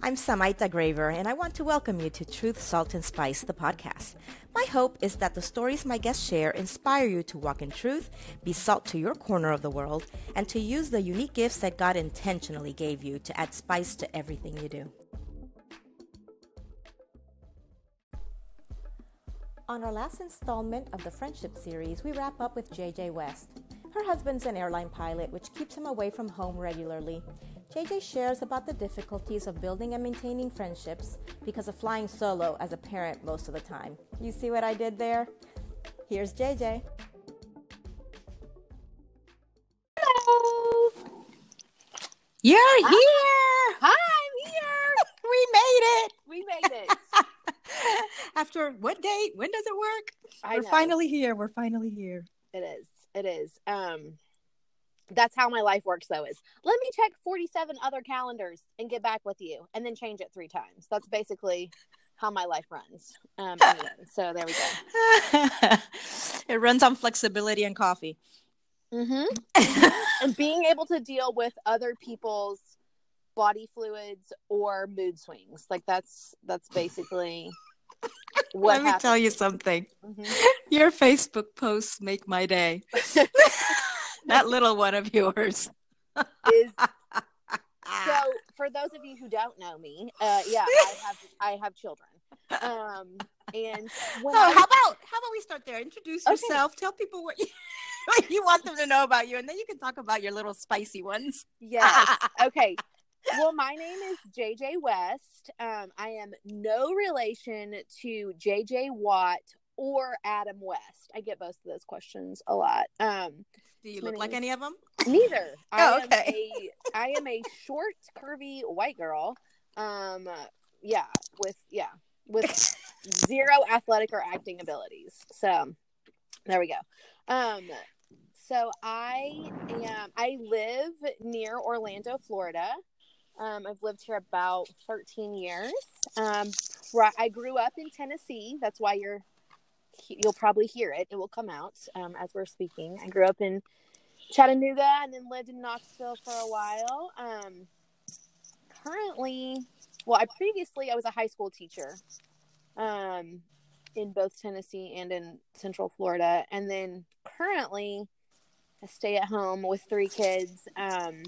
I'm Samaita Graver, and I want to welcome you to Truth, Salt, and Spice, the podcast. My hope is that the stories my guests share inspire you to walk in truth, be salt to your corner of the world, and to use the unique gifts that God intentionally gave you to add spice to everything you do. On our last installment of the Friendship series, we wrap up with JJ West. Her husband's an airline pilot, which keeps him away from home regularly. JJ shares about the difficulties of building and maintaining friendships because of flying solo as a parent most of the time. You see what I did there? Here's JJ. Hello. You're Hi. here. Hi, I'm here. We made it. We made it. After what date? When does it work? I We're know. finally here. We're finally here. It is. It is. Um that's how my life works though is let me check 47 other calendars and get back with you and then change it three times. That's basically how my life runs. Um anyway, so there we go. it runs on flexibility and coffee. mm-hmm. And being able to deal with other people's body fluids or mood swings. Like that's that's basically what Let me tell you something. Mhm. Your Facebook posts make my day. That little one of yours. is so for those of you who don't know me uh yeah i have i have children um and when Oh, I, how about how about we start there? Introduce Okay. yourself. Tell people what you what you want them to know about you, and then you can talk about your little spicy ones. yes okay well my name is jj west um i am no relation to jj watt or adam west i get both of those questions a lot um Do you look like any of them? neither. I Oh, am okay. a i am a short curvy white girl um yeah with yeah with zero athletic or acting abilities. So there we go. Um so i am i live near orlando florida. Um i've lived here about 13 years. Um i grew up in tennessee. That's why you're you'll probably hear it it will come out um, as we're speaking i grew up in Chattanooga and then lived in Knoxville for a while. Um, currently, well, I previously I was a high school teacher, um, in both Tennessee and in Central Florida, and then currently I stay at home with three kids, um,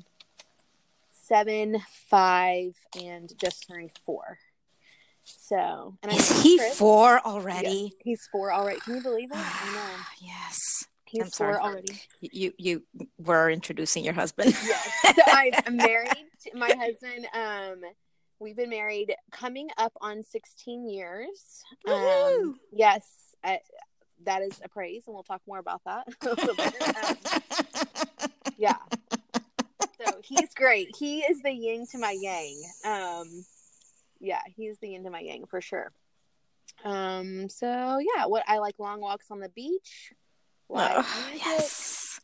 seven, five, and just turned four. So, I'm Is he Chris. four already? he's four already. Can you believe it? I know yes. he's I'm sorry. four already. You you were introducing your husband. yes. So I'm married. To my husband. Um, we've been married coming up on 16 years. Um, yes, I, that is a praise, and we'll talk more about that a little later. Um, yeah. So he's great. He is the yin to my yang. Um, yeah, he's the end of my yang for sure. Um, so yeah, what I like long walks on the beach. live Oh, yes.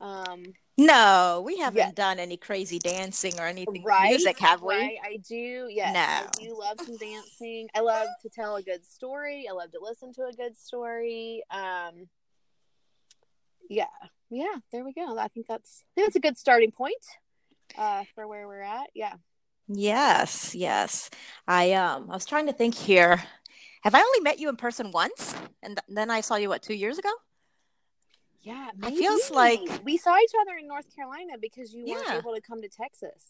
Um, No, we haven't Yes. done any crazy dancing or anything right music, have we? right i do yes No. i do love some dancing i love to tell a good story i love to listen to a good story um yeah yeah there we go i think that's I think that's a good starting point uh for where we're at yeah Yes, yes. I um I was trying to think here. Have I only met you in person once? And th- then I saw you what, 2 years ago? yeah It feels like- we saw each other in north carolina because you weren't able to come to texas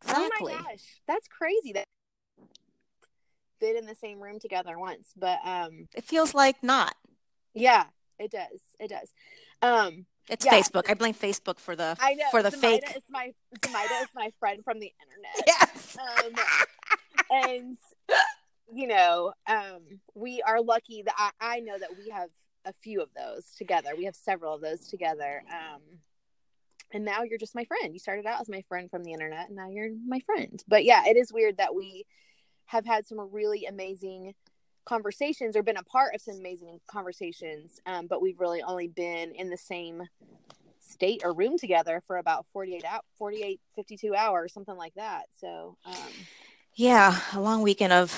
Exactly. oh my gosh that's crazy that been in the same room together once but um It feels like not. yeah it does it does um It's Yeah. Facebook. I blame Facebook for the I know for the Zemaida fake. is my Zemaida is my friend from the internet. Yes. Um, and you know, um, we are lucky that I, I know that we have a few of those together. We have several of those together. Um, and now you're just my friend. You started out as my friend from the internet, and now you're my friend. But yeah, it is weird that we have had some really amazing conversations or been a part of some amazing conversations um, but we've really only been in the same state or room together for about 48 out 48 52 hours something like that so um Yeah, a long weekend of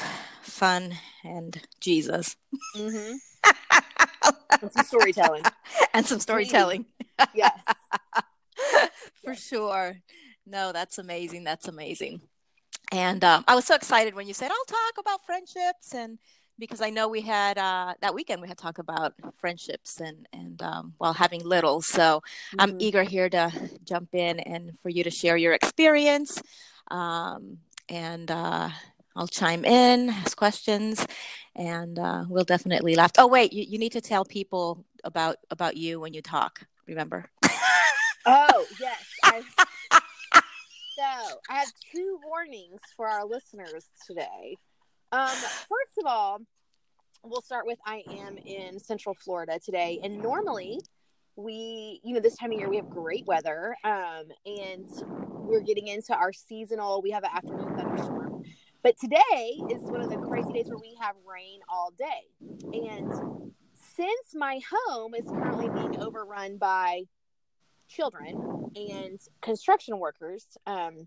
fun and Jesus. mhm. and some storytelling and some storytelling. yes For sure. No, that's amazing. That's amazing. and um, I was so excited when you said I'll talk about friendships and because I know we had uh, that weekend we had talked about friendships and and um, while having little. So mm-hmm. I'm eager here to jump in and for you to share your experience. Um, and uh, I'll chime in, ask questions, and uh, we'll definitely laugh. Oh wait, you, you need to tell people about about you when you talk. Remember? oh yes. I, so I have two warnings for our listeners today. Um, first of all, we'll start with I am in Central Florida today, and normally we, you know, this time of year we have great weather, um, and we're getting into our seasonal. We have an afternoon thunderstorm, but today is one of the crazy days where we have rain all day, and since my home is currently being overrun by children and construction workers um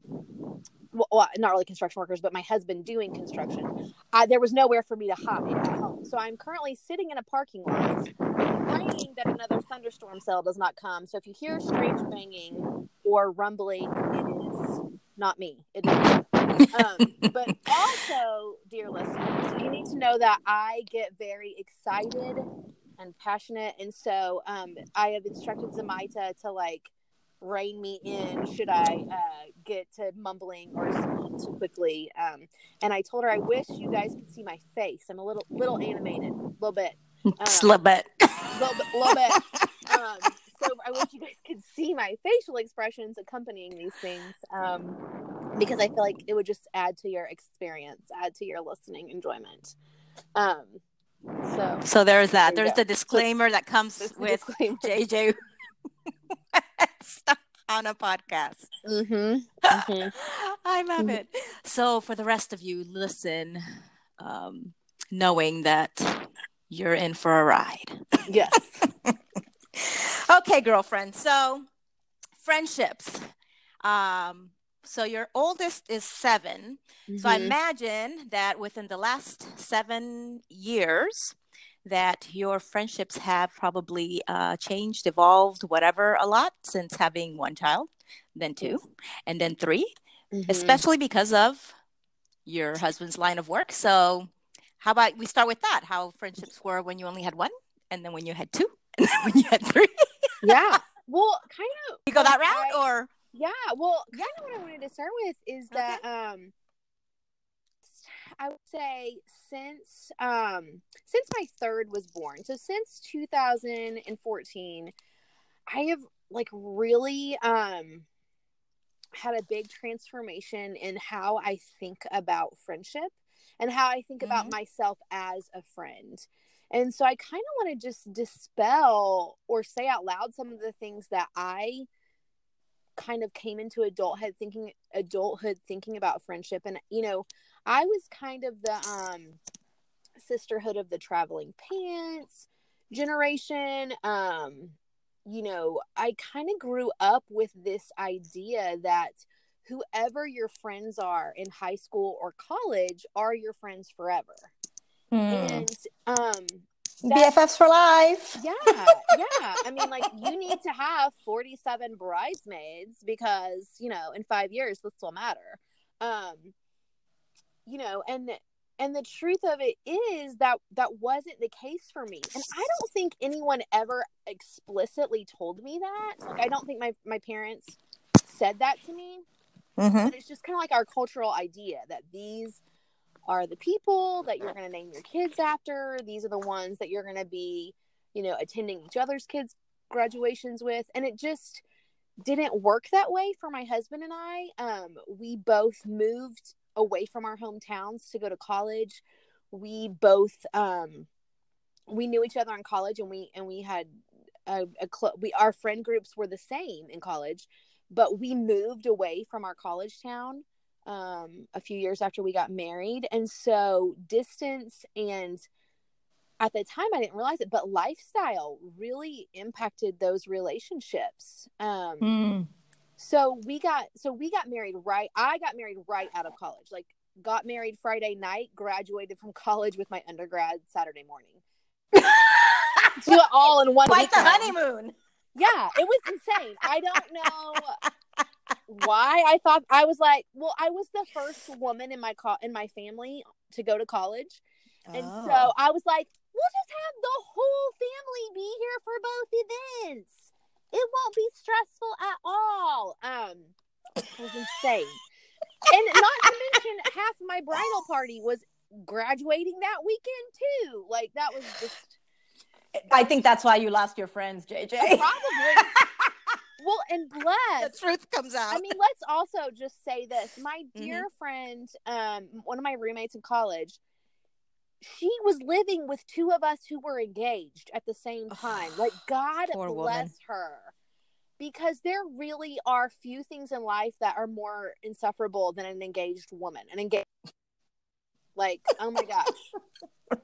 well, not really construction workers but my husband doing construction I, there was nowhere for me to hide at home. So i'm currently sitting in a parking lot praying that another thunderstorm cell does not come. So if you hear strange banging or rumbling it is not me. It is um, but also dear listeners you need to know that i get very excited and passionate. And so um, I have instructed Zamaita to like rein me in should I uh, get to mumbling or speak too quickly. Um, and I told her I wish you guys could see my face. I'm a little little animated, a little bit, um, just a little bit, little bit, little bit. Um, so I wish you guys could see my facial expressions accompanying these things. Um, because I feel like it would just add to your experience, add to your listening enjoyment. Um, so, so there's that. There there's the disclaimer that comes with JJ on a podcast. Mm-hmm. Mm-hmm. I love mm-hmm. it. So, for the rest of you, listen, um, knowing that you're in for a ride. Yes. okay, girlfriend. So, friendships. Um, so your oldest is 7 mm-hmm. So I mm-hmm. imagine that within the last seven years, that your friendships have probably uh, changed, evolved, whatever, a lot since having one child, then two, and then 3 mm-hmm. especially because of your husband's line of work. So, how about we start with that? How friendships were when you only had one, and then when you had two, and then when you had three? yeah. Well, kind of. You go that route, I, or yeah, well, kind of what I wanted to start with is that okay. um I would say since um since my third was born. So since 2014, I have like really um had a big transformation in how I think about friendship and how I think mm-hmm. about myself as a friend. And so I kind of want to just dispel or say out loud some of the things that I kind of came into adulthood thinking adulthood thinking about friendship and you know i was kind of the um sisterhood of the traveling pants generation um you know i kind of grew up with this idea that whoever your friends are in high school or college are your friends forever mm. and um BFFs for life. Yeah, yeah. I mean, like you need to have forty-seven bridesmaids because you know in five years this will matter. Um, you know, and and the truth of it is that that wasn't the case for me, and I don't think anyone ever explicitly told me that. Like, I don't think my my parents said that to me. Mm-hmm. But it's just kind of like our cultural idea that these are the people that you're going to name your kids after. These are the ones that you're going to be, you know, attending each other's kids' graduations with. And it just didn't work that way for my husband and I. Um, we both moved away from our hometowns to go to college. We both, um, we knew each other in college and we, and we had a, a cl- we, our friend groups were the same in college, but we moved away from our college town um, a few years after we got married. And so distance and at the time I didn't realize it, but lifestyle really impacted those relationships. Um, mm. So we got so we got married right I got married right out of college. Like got married Friday night, graduated from college with my undergrad Saturday morning. Do it all in one like the honeymoon. Yeah, it was insane. I don't know why I thought I was like, well, I was the first woman in my co- in my family to go to college. And Oh. so I was like, we'll just have the whole family be here for both events. It won't be stressful at all. Um, it was insane. and not to mention, half my bridal party was graduating that weekend too. Like that was just I think that's why you lost your friends, JJ. probably well. And the bless. truth comes out. I mean, let's also just say this. My Mm-hmm. dear friend, um, one of my roommates in college, she was living with two of us who were engaged at the same time. Like, God bless woman. her. Because there really are few things in life that are more insufferable than an engaged woman. An engaged, like, oh my gosh.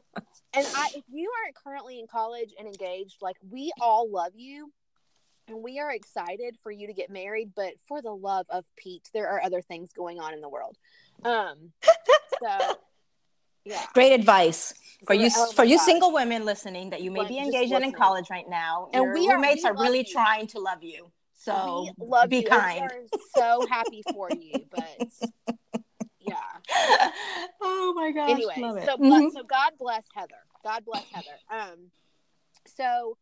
and I, if you aren't currently in college and engaged, like, we all love you and we are excited for you to get married but for the love of pete there are other things going on in the world um so yeah Great advice for you for you single women listening that you may Like, be engaged in college right now. And your we are- roommates we are, really you. trying to love you. So we love be you kind. so happy for you but yeah oh my gosh. anyway so Mhm. so god bless heather god bless heather um so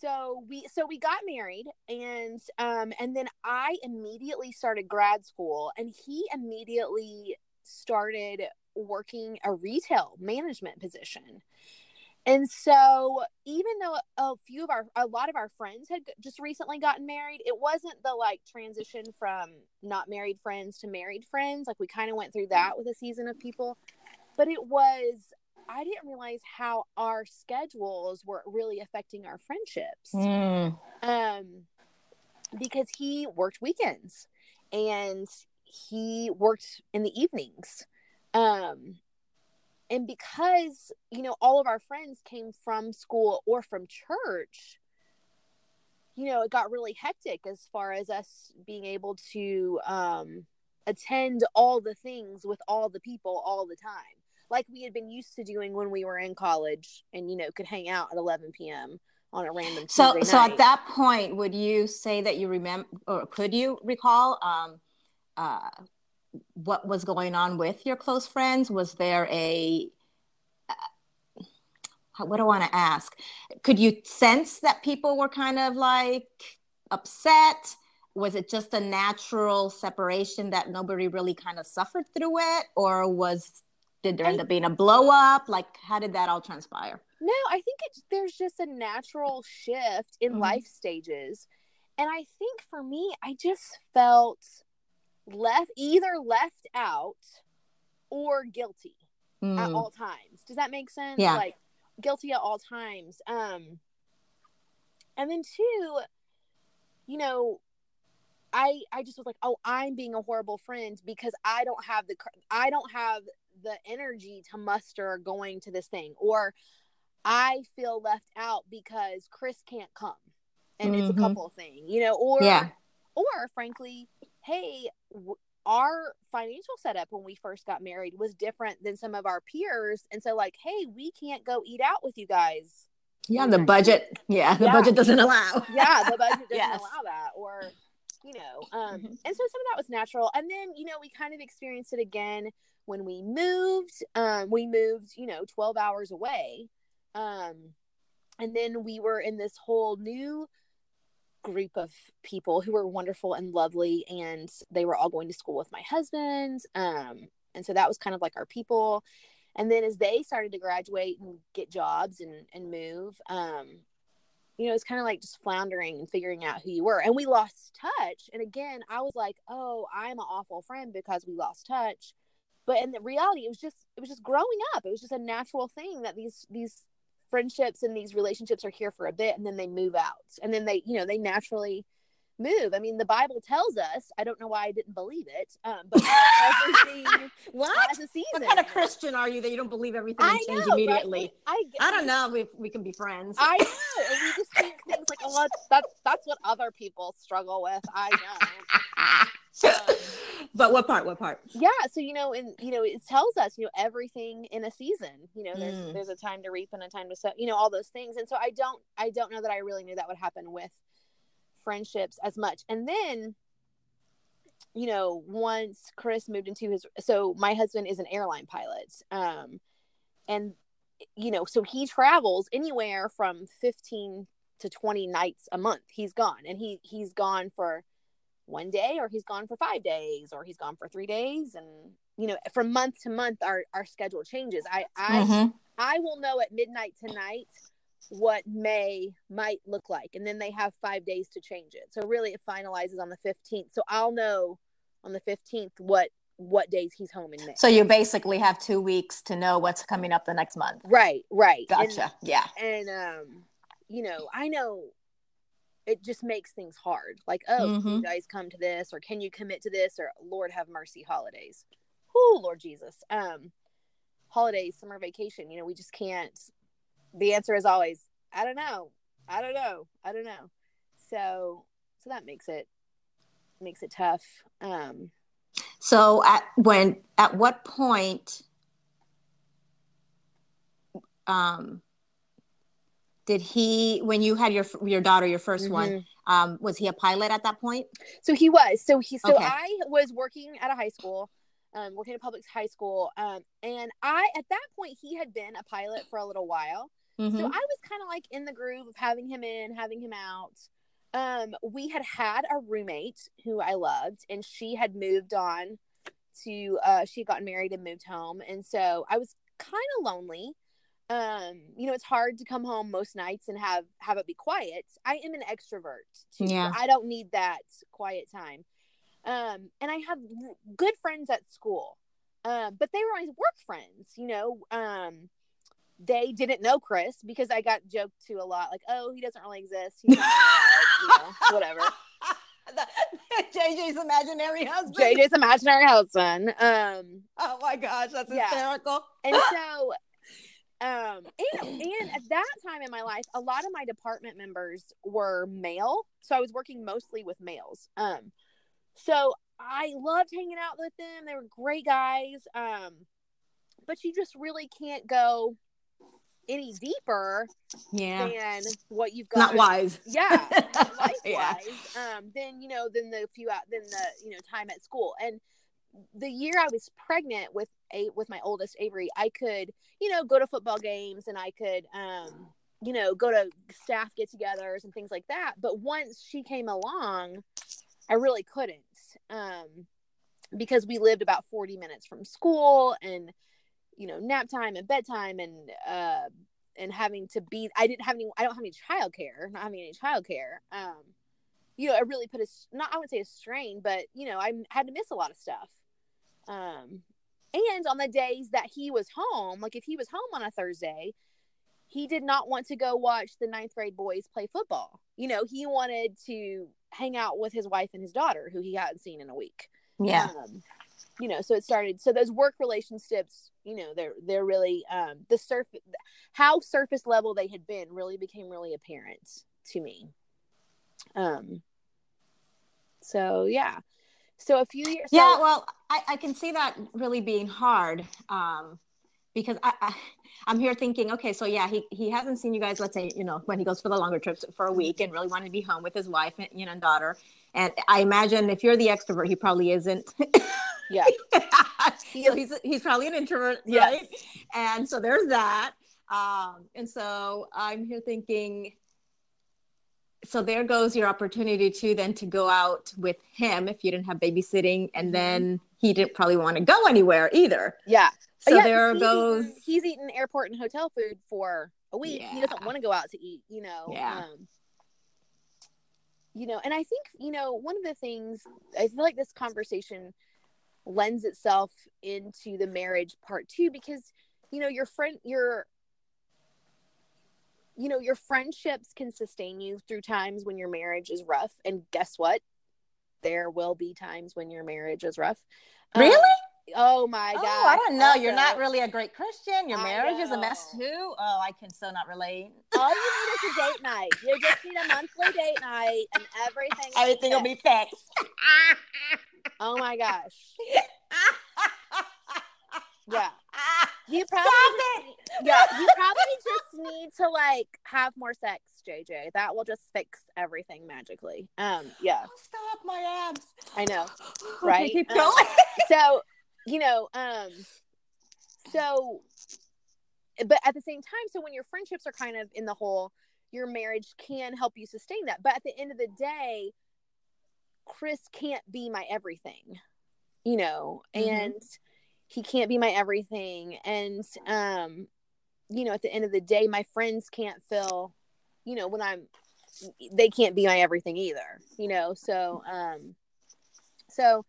so we so we got married and um and then i immediately started grad school and he immediately started working a retail management position. And so even though a few of our a lot of our friends had just recently gotten married it wasn't the like transition from not married friends to married friends. Like we kind of went through that with a season of people. But it was i didn't realize how our schedules were really affecting our friendships. Mm. um because he worked weekends and he worked in the evenings um and because you know all of our friends came from school or from church you know it got really hectic as far as us being able to um attend all the things with all the people all the time like we had been used to doing when we were in college and you know could hang out at 11 p.m on a random So Tuesday so night. at that point, would you say that you remember or could you recall um uh what was going on with your close friends? Was there a uh, what do I want to ask? Could you sense that people were kind of like upset? Was it just a natural separation that nobody really kind of suffered through it, or was did there end up being a blow up? Like, how did that all transpire? No, I think it's there's just a natural shift in Mhm. life stages. And I think for me, I just felt left either left out or guilty at Mm. all times. Does that make sense? Yeah. Like guilty at all times. Um and then two, you know, I I just was like, "Oh, I'm being a horrible friend because I don't have the I don't have the energy to muster going to this thing or I feel left out because Chris can't come." And it's a Mhm. couple thing, you know, or Yeah. or frankly, hey, w- our financial setup when we first got married was different than some of our peers and so like hey we can't go eat out with you guys Yeah, the budget. Yeah, the Yeah. budget doesn't allow. yeah the budget doesn't Yes. allow that or you know um Mhm. and so some of that was natural and then you know we kind of experienced it again when we moved um we moved you know 12 hours away um and then we were in this whole new group of people who were wonderful and lovely and they were all going to school with my husband um and so that was kind of like our people. And then as they started to graduate and get jobs and and move um you know it's kind of like just floundering and figuring out who you were. And we lost touch. And again i was like oh i'm an awful friend because we lost touch. But in the reality it was just it was just growing up. It was just a natural thing that these these friendships and these relationships are here for a bit and then they move out. And then they you know they naturally move i mean the bible tells us i don't know why i didn't believe it um, but everything What? has a season What kind of Christian are you that you don't believe everything I change know, immediately? right? I, I don't know if we can be friends. I know, and we just think things like, "Oh, that's that's, that's what other people struggle with." I know. Um, but what part? What part? yeah, so you know, and you know, it tells us, you know, everything in a season. You know, there's Mm. there's a time to reap and a time to sow. You know, all those things. And so I don't I don't know that I really knew that would happen with friendships as much. And then you know, once Chris moved into his, so my husband is an airline pilot. Um, and, you know, so he travels anywhere from 15 to 20 nights a month. He's gone and he, he's gone for one day or he's gone for five days or he's gone for three days. And, you know, from month to month, our, our schedule changes. I, I, mm-hmm. I will know at midnight tonight what May might look like. And then they have five days to change it. So really it finalizes on the 15th. So I'll know on the 15th what what days he's home in May. So you basically have two weeks to know what's coming up the next month. Right, right. Gotcha. And, yeah. And um, you know, I know it just makes things hard. Like, oh, mm-hmm. you guys come to this, or can you commit to this, or Lord have mercy, holidays. Oh, Lord Jesus. Um, holidays, summer vacation. You know, we just can't the answer is always i don't know. I don't know. I don't know. So so that makes it makes it tough. Um so at when at what point um did he when you had your your daughter your 1st mm-hmm. one um was he a pilot at that point? So he was. So he so okay. i was working at a high school um working at a public high school um and i at that point he had been a pilot for a little while Mm-hmm. So I was kind of like in the groove of having him in, having him out. Um, we had had a roommate who I loved, and she had moved on to uh, she had gotten married and moved home, and so I was kind of lonely. Um, you know, it's hard to come home most nights and have have it be quiet. I am an extrovert too. Yeah. I don't need that quiet time. Um, and I have good friends at school. Um, but they were my work friends, you know. Um, they didn't know Chris because I got joked to a lot, like, "Oh, he doesn't really exist. He's not you know, whatever." JJ's imaginary husband. JJ's imaginary husband. Um. Oh my gosh, that's yeah. hysterical. And so, um, and and at that time in my life, a lot of my department members were male, so I was working mostly with males. Um, so I loved hanging out with them. They were great guys. Um, but you just really can't go any deeper yeah. than what you've got. Not wise. Yeah. Life yeah. Um, then, you know, then the few out, then the, you know, time at school. And the year I was pregnant with a, with my oldest Avery, I could, you know, go to football games and I could, um, you know, go to staff get togethers and things like that. But once she came along, I really couldn't. Um, because we lived about 40 minutes from school and you know nap time and bedtime and uh and having to be i didn't have any i don't have any childcare not having any childcare um you know it really put a not i wouldn't say a strain but you know i had to miss a lot of stuff. Um and on the days that he was home like if he was home on a thursday he did not want to go watch the ninth grade boys play football. You know he wanted to hang out with his wife and his daughter who he hadn't seen in a week. Yeah. Um, you know so it started so those work relationships you know they're they're really um the surface how surface level they had been really became really apparent to me. Um so yeah. So a few years yeah so, well I, I can see that really being hard um because I, I i'm here thinking okay so yeah he he hasn't seen you guys let's say you know when he goes for the longer trips for a week and really wanted to be home with his wife and you know and daughter and i imagine if you're the extrovert he probably isn't Yeah. so he's he's probably an introvert, yes. right? And so there's that. Um, and so I'm here thinking, so there goes your opportunity to then to go out with him if you didn't have babysitting, and mm-hmm. then he didn't probably want to go anywhere either. Yeah. So yeah, there he's goes. Eaten, he's eaten airport and hotel food for a week. Yeah. He doesn't want to go out to eat. You know. Yeah. Um, you know, and I think you know one of the things I feel like this conversation lends itself into the marriage part too because you know your friend your you know your friendships can sustain you through times when your marriage is rough. And guess what? There will be times when your marriage is rough. Really? um, oh my god oh, i don't know also, you're not really a great christian your marriage is a mess too oh i can so not relate all you need is a date night you just need a monthly date night and everything everything will be fixed Oh my gosh. yeah. You probably Stop just, it. yeah, you probably just need to like have more sex JJ. That will just fix everything magically. Um, yeah. Oh, stop my abs. I know, Okay, right? keep Um, going. so you know um so but at the same time so when your friendships are kind of in the hole your marriage can help you sustain that but at the end of the day chris can't be my everything you know Mhm. and he can't be my everything and um you know at the end of the day my friends can't feel you know when i'm they can't be my everything either you know so um so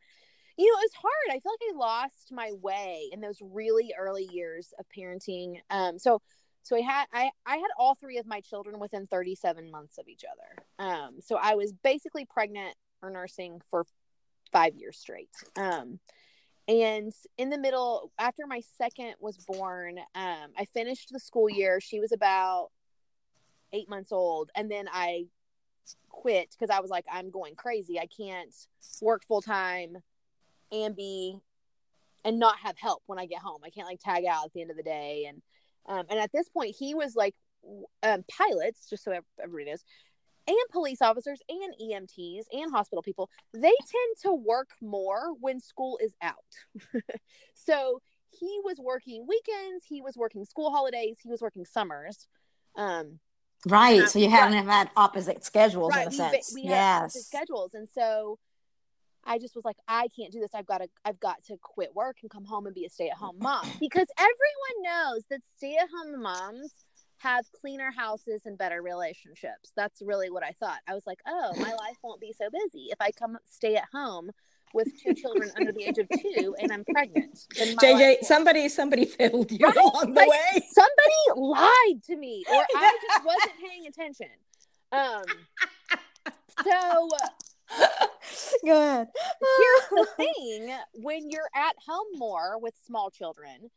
you know, it was hard. I feel like I lost my way in those really early years of parenting. Um, so, so I had I I had all three of my children within 37 months of each other. Um, so I was basically pregnant or nursing for five years straight. Um, and in the middle, after my second was born, um, I finished the school year. She was about eight months old, and then I quit because I was like, I'm going crazy. I can't work full time and be and not have help when I get home. I can't like tag out at the end of the day. And um, and at this point, he was like um, pilots, just so everybody knows, and police officers and EMTs and hospital people. They tend to work more when school is out. so he was working weekends. He was working school holidays. He was working summers. Um, Right. So you Right. haven't had opposite schedules in a we, sense. we yes. schedules and so i just was like i can't do this. I've got to i've got to quit work and come home and be a stay-at-home mom because everyone knows that stay-at-home moms have cleaner houses and better relationships. That's really what i thought. I was like oh my life won't be so busy if i come stay at home with two children under the age of two and i'm pregnant. Then my life JJ, somebody somebody failed you Right? along the Like, way. somebody lied to me or i just wasn't paying attention. Um so Go ahead. here's the thing when you're at home more with small children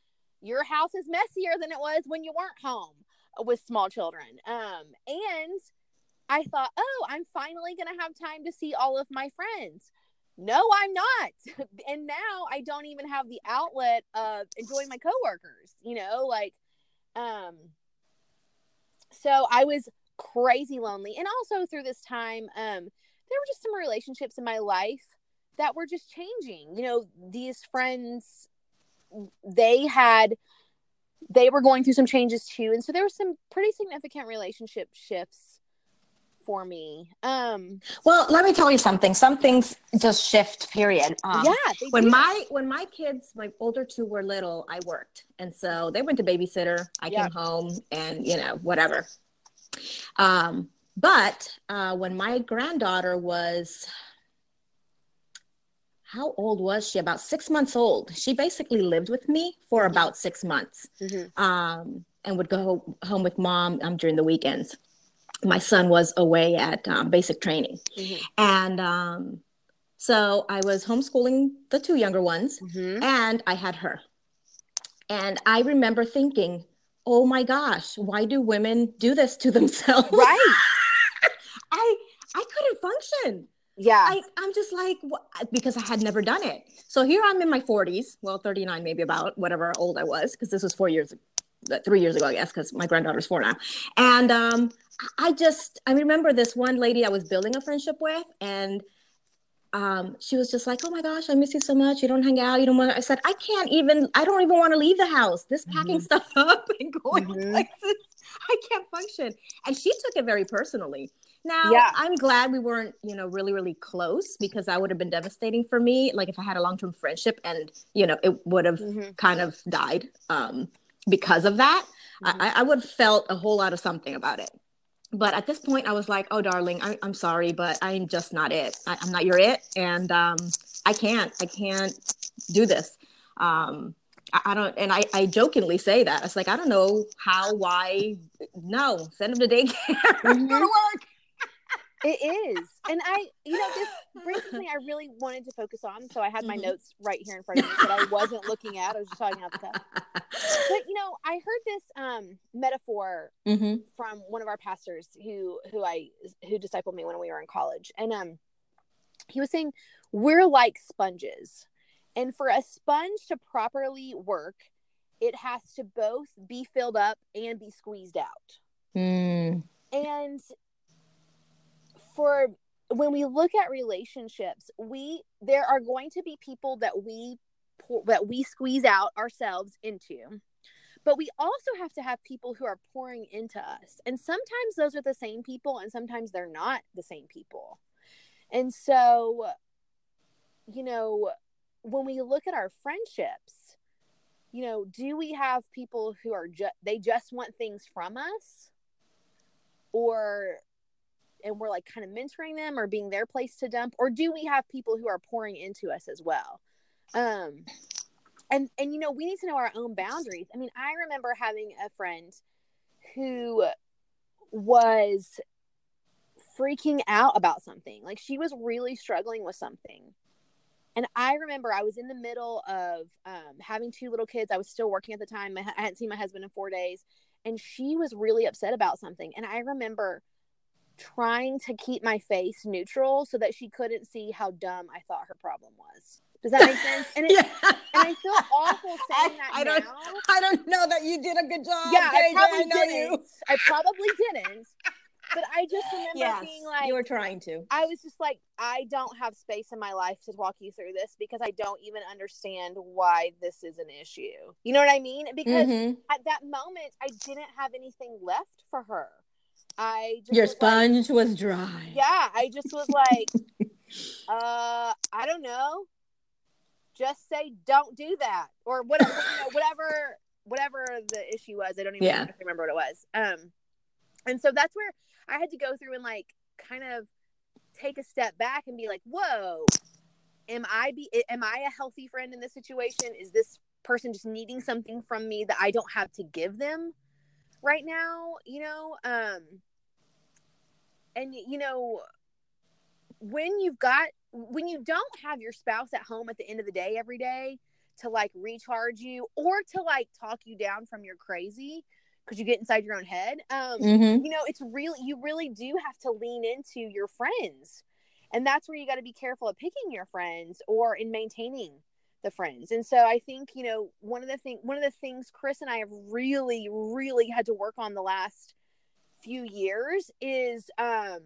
your house is messier than it was when you weren't home with small children. Um and i thought oh i'm finally gonna have time to see all of my friends. No i'm not. And now i don't even have the outlet of enjoying my coworkers you know like um so i was crazy lonely. And also through this time um there were just some relationships in my life that were just changing. You know, these friends, they had, they were going through some changes too. And so there were some pretty significant relationship shifts for me. Um, Well, let me tell you something. Some things just shift. Period. Um, yeah. They When did. my when my kids, my older two were little, I worked, and so they went to babysitter. I Yeah. came home, and you know whatever. Um, but uh, when my granddaughter was, how old was she? About six months old. She basically lived with me for about six months Mhm. um, and would go home with mom um, during the weekends. My son was away at um, basic training. Mhm. And um, so I was homeschooling the two younger ones, Mhm. and I had her. And I remember thinking, oh my gosh, why do women do this to themselves? Right. I I couldn't function. Yeah. I, I'm just like, what? because I had never done it. So here I'm in my 40s, well, 39, maybe about whatever old I was, because this was four years, uh, three years ago, I guess, because my granddaughter's four now. And um, I just, I remember this one lady I was building a friendship with, and um, she was just like, "Oh my gosh, I miss you so much. You don't hang out. You don't want." I said, "I can't even. I don't even want to leave the house. This packing stuff up and going Mhm. places. I can't function." And she took it very personally. Now, Yeah. I'm glad we weren't, you know, really, really close because that would have been devastating for me. Like if I had a long-term friendship and, you know, it would have Mhm. kind of died um, because of that. Mhm. I, I would have felt a whole lot of something about it. But at this point, I was like, "Oh, darling, I, I'm sorry, but I'm just not it. I, I'm not your it, and um, I can't. I can't do this." Um, I, don't, and I, I jokingly say that. It's like I don't know how, why. No, send him to daycare. Go Mhm. to work. It is. And I, you know, this brings something I really wanted to focus on. So I had my Mhm. notes right here in front of me that I wasn't looking at. I was just talking out the cuff. But you know, I heard this um metaphor mm-hmm. from one of our pastors who who I who discipled me when we were in college. And um he was saying we're like sponges. And for a sponge to properly work, it has to both be filled up and be squeezed out. Mm. and for when we look at relationships we there are going to be people that we that we squeeze out ourselves into. But we also have to have people who are pouring into us. And sometimes those are the same people and sometimes they're not the same people. And so you know when we look at our friendships you know do we have people who are just they just want things from us? Or and we're like kind of mentoring them or being their place to dump or do we have people who are pouring into us as well? Um and and you know we need to know our own boundaries. I mean i remember having a friend who was freaking out about something. Like she was really struggling with something. And i remember i was in the middle of um, having two little kids. I was still working at the time. I hadn't seen my husband in four days. And she was really upset about something. And i remember trying to keep my face neutral so that she couldn't see how dumb i thought her problem was does that make sense? And, it, yeah. and I feel awful saying that I, I don't. I don't know that you did a good job. Yeah, I probably I didn't. You. I probably didn't. But I just remember yes, being like, you were trying to. I was just like, I don't have space in my life to walk you through this because I don't even understand why this is an issue. You know what I mean? Because mm-hmm. at that moment, I didn't have anything left for her. I your sponge like, was dry. Yeah, I just was like, uh, I don't know. Just say don't do that or whatever you know, whatever whatever the issue was. I don't even yeah. remember what it was. Um and so that's where i had to go through and like kind of take a step back and be like whoa am i be am i a healthy friend in this situation? Is this person just needing something from me that i don't have to give them right now you know um and you know when you've got when you don't have your spouse at home at the end of the day every day to like recharge you or to like talk you down from your crazy because you get inside your own head um mm-hmm. you know it's really you really do have to lean into your friends and that's where you got to be careful of picking your friends or in maintaining the friends. And so i think you know one of the thing one of the things chris and i have really really had to work on the last few years is um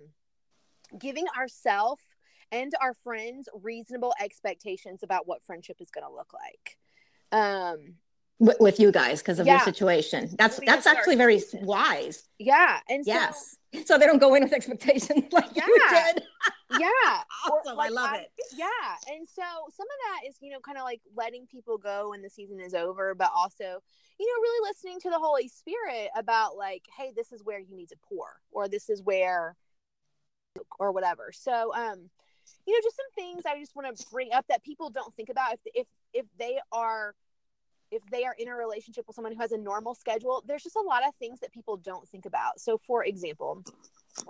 giving ourselves and our friends reasonable expectations about what friendship is going to look like. Um with you guys because of yeah. your situation. That's that's actually very wise. Yeah and yes. So, so, they don't go in with expectations like yeah. you did yeah awesome. Like, i love I, it yeah and so some of that is you know kind of like letting people go when the season is over but also you know really listening to the holy spirit about like hey this is where you need to pour or this is where or whatever so um you know, just some things I just want to bring up that people don't think about if if if they are if they are in a relationship with someone who has a normal schedule, there's just a lot of things that people don't think about. So, for example,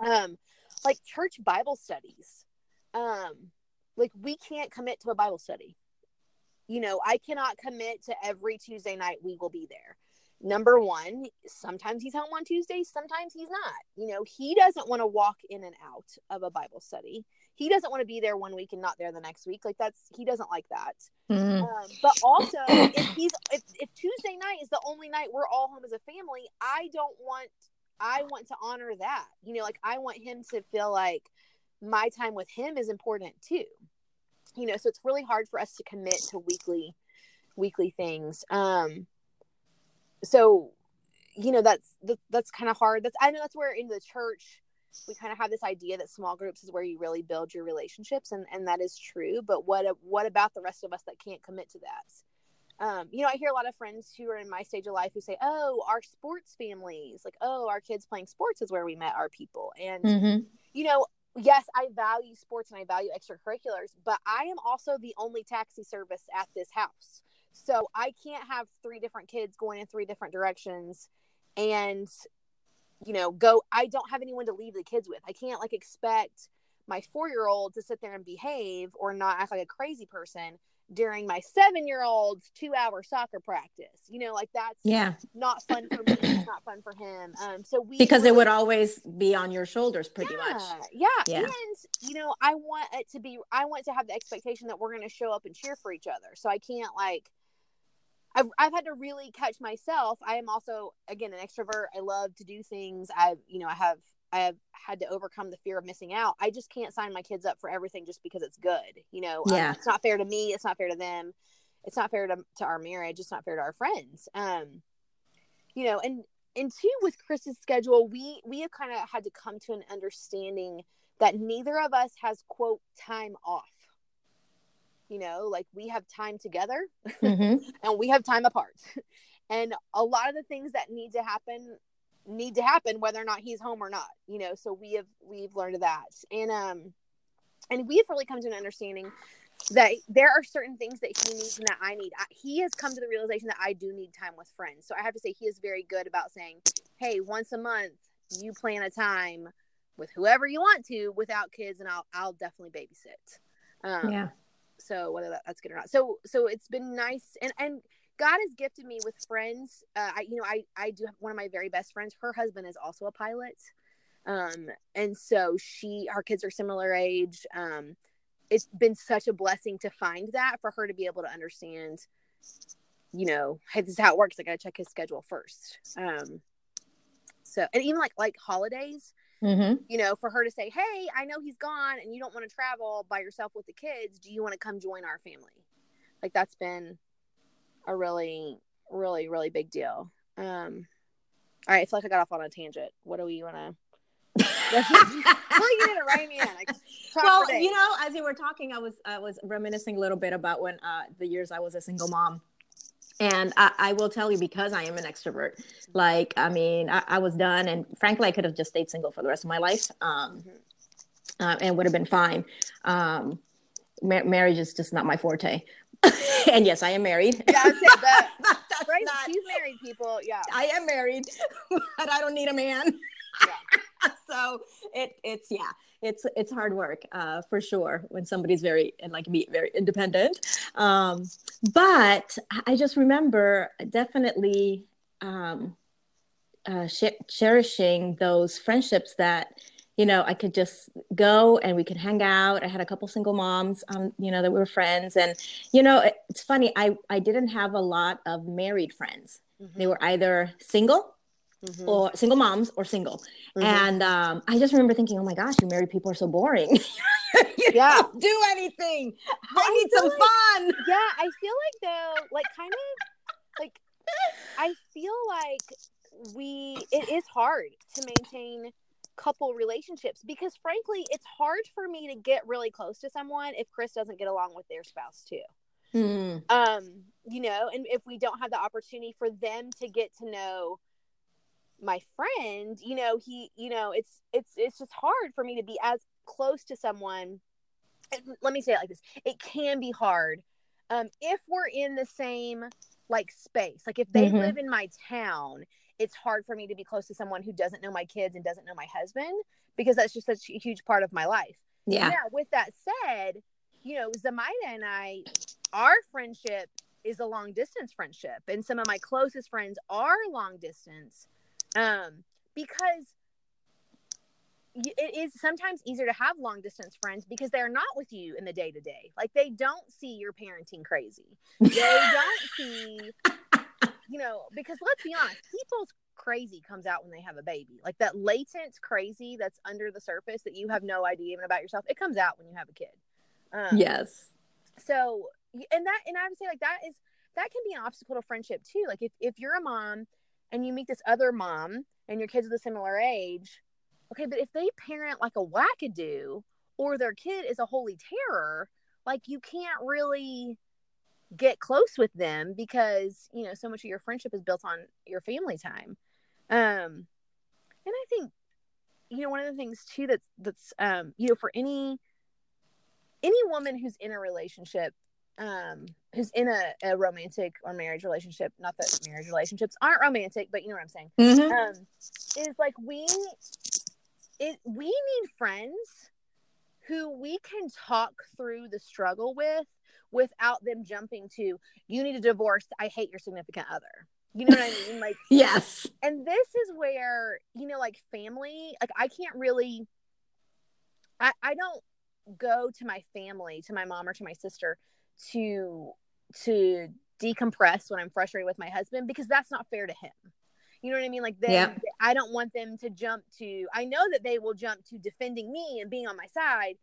um, like church Bible studies, um, like we can't commit to a Bible study. You know, I cannot commit to every Tuesday night we will be there. Number one, sometimes he's home on Tuesday, sometimes he's not. You know, he doesn't want to walk in and out of a Bible study he doesn't want to be there one week and not there the next week. Like that's he doesn't like that. Mm-hmm. Um, but also, if he's if, if Tuesday night is the only night we're all home as a family, I don't want I want to honor that. You know, like I want him to feel like my time with him is important too. You know, so it's really hard for us to commit to weekly weekly things. Um so you know that's that's kind of hard. That's I know that's where in the church we kind of have this idea that small groups is where you really build your relationships and and that is true but what what about the rest of us that can't commit to that um, you know i hear a lot of friends who are in my stage of life who say oh our sports families like oh our kids playing sports is where we met our people and mm-hmm. you know yes i value sports and i value extracurriculars but i am also the only taxi service at this house so i can't have three different kids going in three different directions and you know, go. I don't have anyone to leave the kids with. I can't like expect my four year old to sit there and behave or not act like a crazy person during my seven year old's two hour soccer practice. You know, like that's yeah not fun for me. it's not fun for him. Um, so we because really, it would always be on your shoulders, pretty yeah, much. Yeah, yeah, and you know, I want it to be. I want to have the expectation that we're going to show up and cheer for each other. So I can't like I've, I've had to really catch myself. I am also, again, an extrovert. I love to do things. I, you know, I have I have had to overcome the fear of missing out. I just can't sign my kids up for everything just because it's good. You know, Yeah. um, it's not fair to me. It's not fair to them. It's not fair to, to our marriage. It's not fair to our friends. Um, you know, and and two with Chris's schedule, we we have kind of had to come to an understanding that neither of us has quote time off. You know, like we have time together hmm and we have time apart. And a lot of the things that need to happen need to happen whether or not he's home or not. You know, so we have we've learned that. And um and we've really come to an understanding that there are certain things that he needs and that I need. I, he has come to the realization that I do need time with friends. So I have to say he is very good about saying, "Hey, once a month you plan a time with whoever you want to without kids and I'll I'll definitely babysit." Um, Yeah. so whether that, that's good or not so so it's been nice and and god has gifted me with friends. Uh i you know i i do have one of my very best friends. Her husband is also a pilot. Um and so she our kids are similar age. Um it's been such a blessing to find that for her to be able to understand you know hey this is how it works. I gotta check his schedule first. Um so and even like like holidays hmm you know, for her to say, Hey, I know he's gone and you don't want to travel by yourself with the kids. Do you want to come join our family? Like that's been a really, really, really big deal. Um, all right, I feel like I got off on a tangent. What do we want to? Well, you need to rein me. Like, well, you know, as you were talking, I was I was reminiscing a little bit about when uh, the years I was a single mom. And I, I will tell you, because I am an extrovert, like I mean, I, I was done, and frankly, I could have just stayed single for the rest of my life, um, Mhm. uh, and would have been fine. Um, ma- marriage is just not my forte, and yes, I am married. Yeah, say that. That's right? not- She's married people. Yeah. I am married, but I don't need a man. so it it's yeah, it's it's hard work uh, for sure when somebody's very and like me very independent. Um, but I just remember definitely um, uh, sh- cherishing those friendships that you know I could just go and we could hang out. I had a couple single moms, um, you know, that we were friends, and you know, it- it's funny. I I didn't have a lot of married friends. They were either single Mhm. or single moms or single. Mhm. And um, I just remember thinking, oh my gosh, you married people are so boring. you Yeah. don't do anything. I I need some like- fun. yeah i feel like though like kind of like i feel like we it is hard to maintain couple relationships because frankly it's hard for me to get really close to someone if chris doesn't get along with their spouse too Hmm. um you know and if we don't have the opportunity for them to get to know my friend you know he you know it's it's it's just hard for me to be as close to someone and let me say it like this it can be hard um if we're in the same like space like if they Mhm. live in my town it's hard for me to be close to someone who doesn't know my kids and doesn't know my husband because that's just such a huge part of my life. Yeah. now with that said you know zamaida and i our friendship is a long distance friendship and some of my closest friends are long distance um because it is sometimes easier to have long distance friends because they're not with you in the day to day. Like they don't see your parenting crazy. They don't see you know because let's be honest people's crazy comes out when they have a baby. Like that latent crazy that's under the surface that you have no idea even about yourself it comes out when you have a kid. Um, yes. so and that and i would say like that is that can be an obstacle to friendship too. Like if, if you're a mom and you meet this other mom and your kids are the similar age okay but if they parent like a wackadoo or their kid is a holy terror like you can't really get close with them because you know so much of your friendship is built on your family time um and i think you know one of the things too that's that's um you know for any any woman who's in a relationship um who's in a, a romantic or marriage relationship not that marriage relationships aren't romantic but you know what i'm saying Mhm. um is like we it we need friends who we can talk through the struggle with without them jumping to you need a divorce i hate your significant other you know what i mean like Yes. and this is where you know like family like i can't really i i don't go to my family to my mom or to my sister to to decompress when i'm frustrated with my husband because that's not fair to him You know what I mean? Like they, Yeah. I don't want them to jump to. I know that they will jump to defending me and being on my side.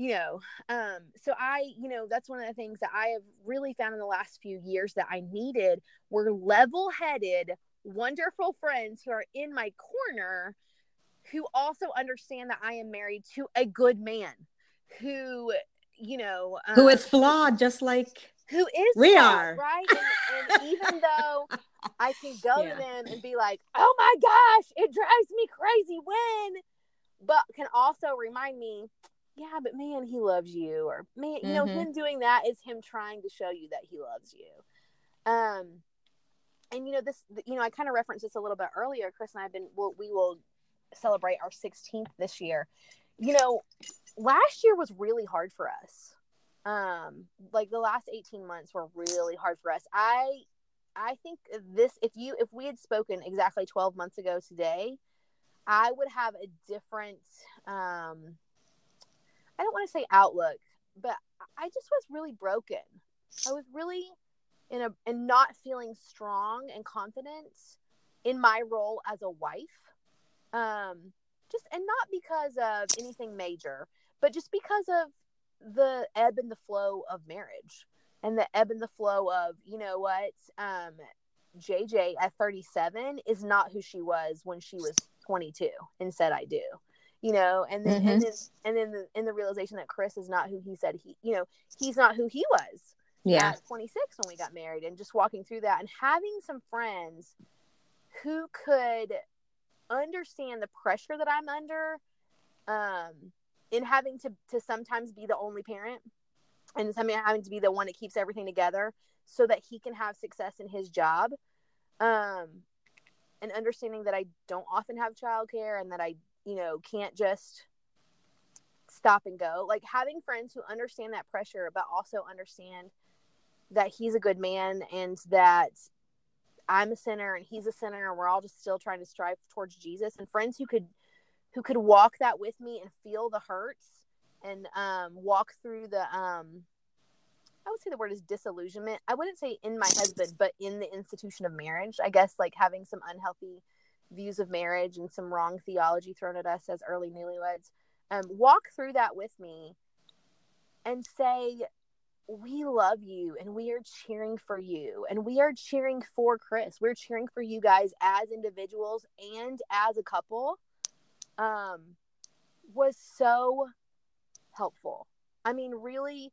You know, um, so I, you know, that's one of the things that I have really found in the last few years that I needed were level-headed, wonderful friends who are in my corner, who also understand that I am married to a good man, who, you know, um, Who is flawed, just like who is We flawed, are. right and, and even though i can go Yeah. to them and be like oh my gosh it drives me crazy when but can also remind me yeah but man he loves you or man you know Mhm. him doing that is him trying to show you that he loves you. Um and you know this you know i kind of referenced this a little bit earlier chris and i've been we'll, we will celebrate our 16th this year. You know last year was really hard for us. Um like the last 18 months were really hard for us. I i think this if you if we had spoken exactly 12 months ago today i would have a different um i don't want to say outlook but i just was really broken. I was really in a and not feeling strong and confident in my role as a wife. Um just and not because of anything major but just because of the ebb and the flow of marriage and the ebb and the flow of you know what um jj at 37 is not who she was when she was 22 and said i do you know and then and then and then the, in the realization that chris is not who he said he you know he's not who he was yeah, at 26 when we got married and just walking through that and having some friends who could understand the pressure that I'm under um in having to to sometimes be the only parent and sometimes having to be the one that keeps everything together so that he can have success in his job um and understanding that I don't often have childcare and that I you know can't just stop and go like having friends who understand that pressure but also understand that he's a good man and that I'm a sinner and he's a sinner and we're all just still trying to strive towards Jesus and friends who could who could walk that with me and feel the hurts and um walk through the um I would say the word is disillusionment. I wouldn't say in my husband, but in the institution of marriage. I guess like having some unhealthy views of marriage and some wrong theology thrown at us as early newlyweds. Um, walk through that with me and say, we love you and we are cheering for you and we are cheering for Chris. We're cheering for you guys as individuals and as a couple. Um, was so helpful. I mean, really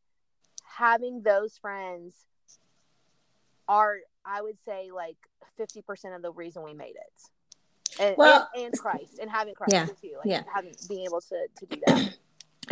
having those friends are, I would say, like 50% of the reason we made it. And, Well- and, and Christ and having Christ Yeah, too, like yeah. having being able to, to do that.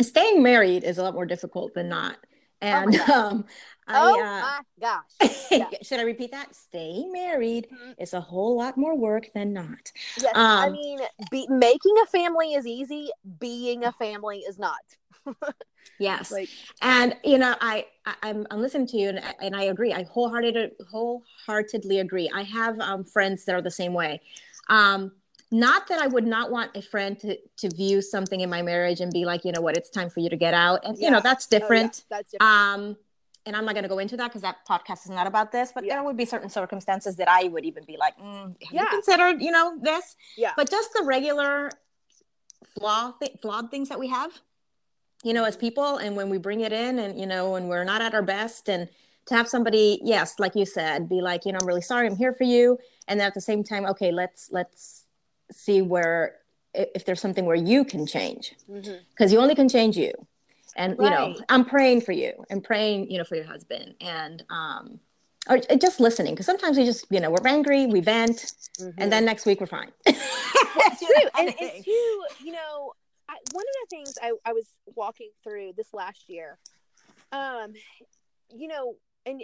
staying married is a lot more difficult than not. And God. um, I, oh uh, my gosh. Yeah. should I repeat that? Staying married Mhm. is a whole lot more work than not. Yes, I Um, mean, be, making a family is easy. Being a family is not. Yes. Like, and you know I, I I'm, I'm listening to you and, and i agree i wholeheartedly wholeheartedly agree i have um, friends that are the same way um, not that i would not want a friend to, to view something in my marriage and be like you know what it's time for you to get out and you know Yeah. that's oh, yeah, different that's different. um, and i'm not going to go into that because that podcast is not about this but Yeah. there would be certain circumstances that i would even be like mm, have Yeah. you considered you know this yeah, but just the regular flaw th- flawed things that we have you know as people and when we bring it in and you know when we're not at our best and to have somebody yes like you said be like you know i'm really sorry i'm here for you and at the same time okay let's let's see where if there's something where you can change. Because you only can change you. And you know i'm praying for you and praying you know for your husband. And um or just listening. Because sometimes we just you know we're angry we vent Mhm. and then next week we're fine. It's true. And, of and you know, I, one of the things I, I was walking through this last year, um, you know, and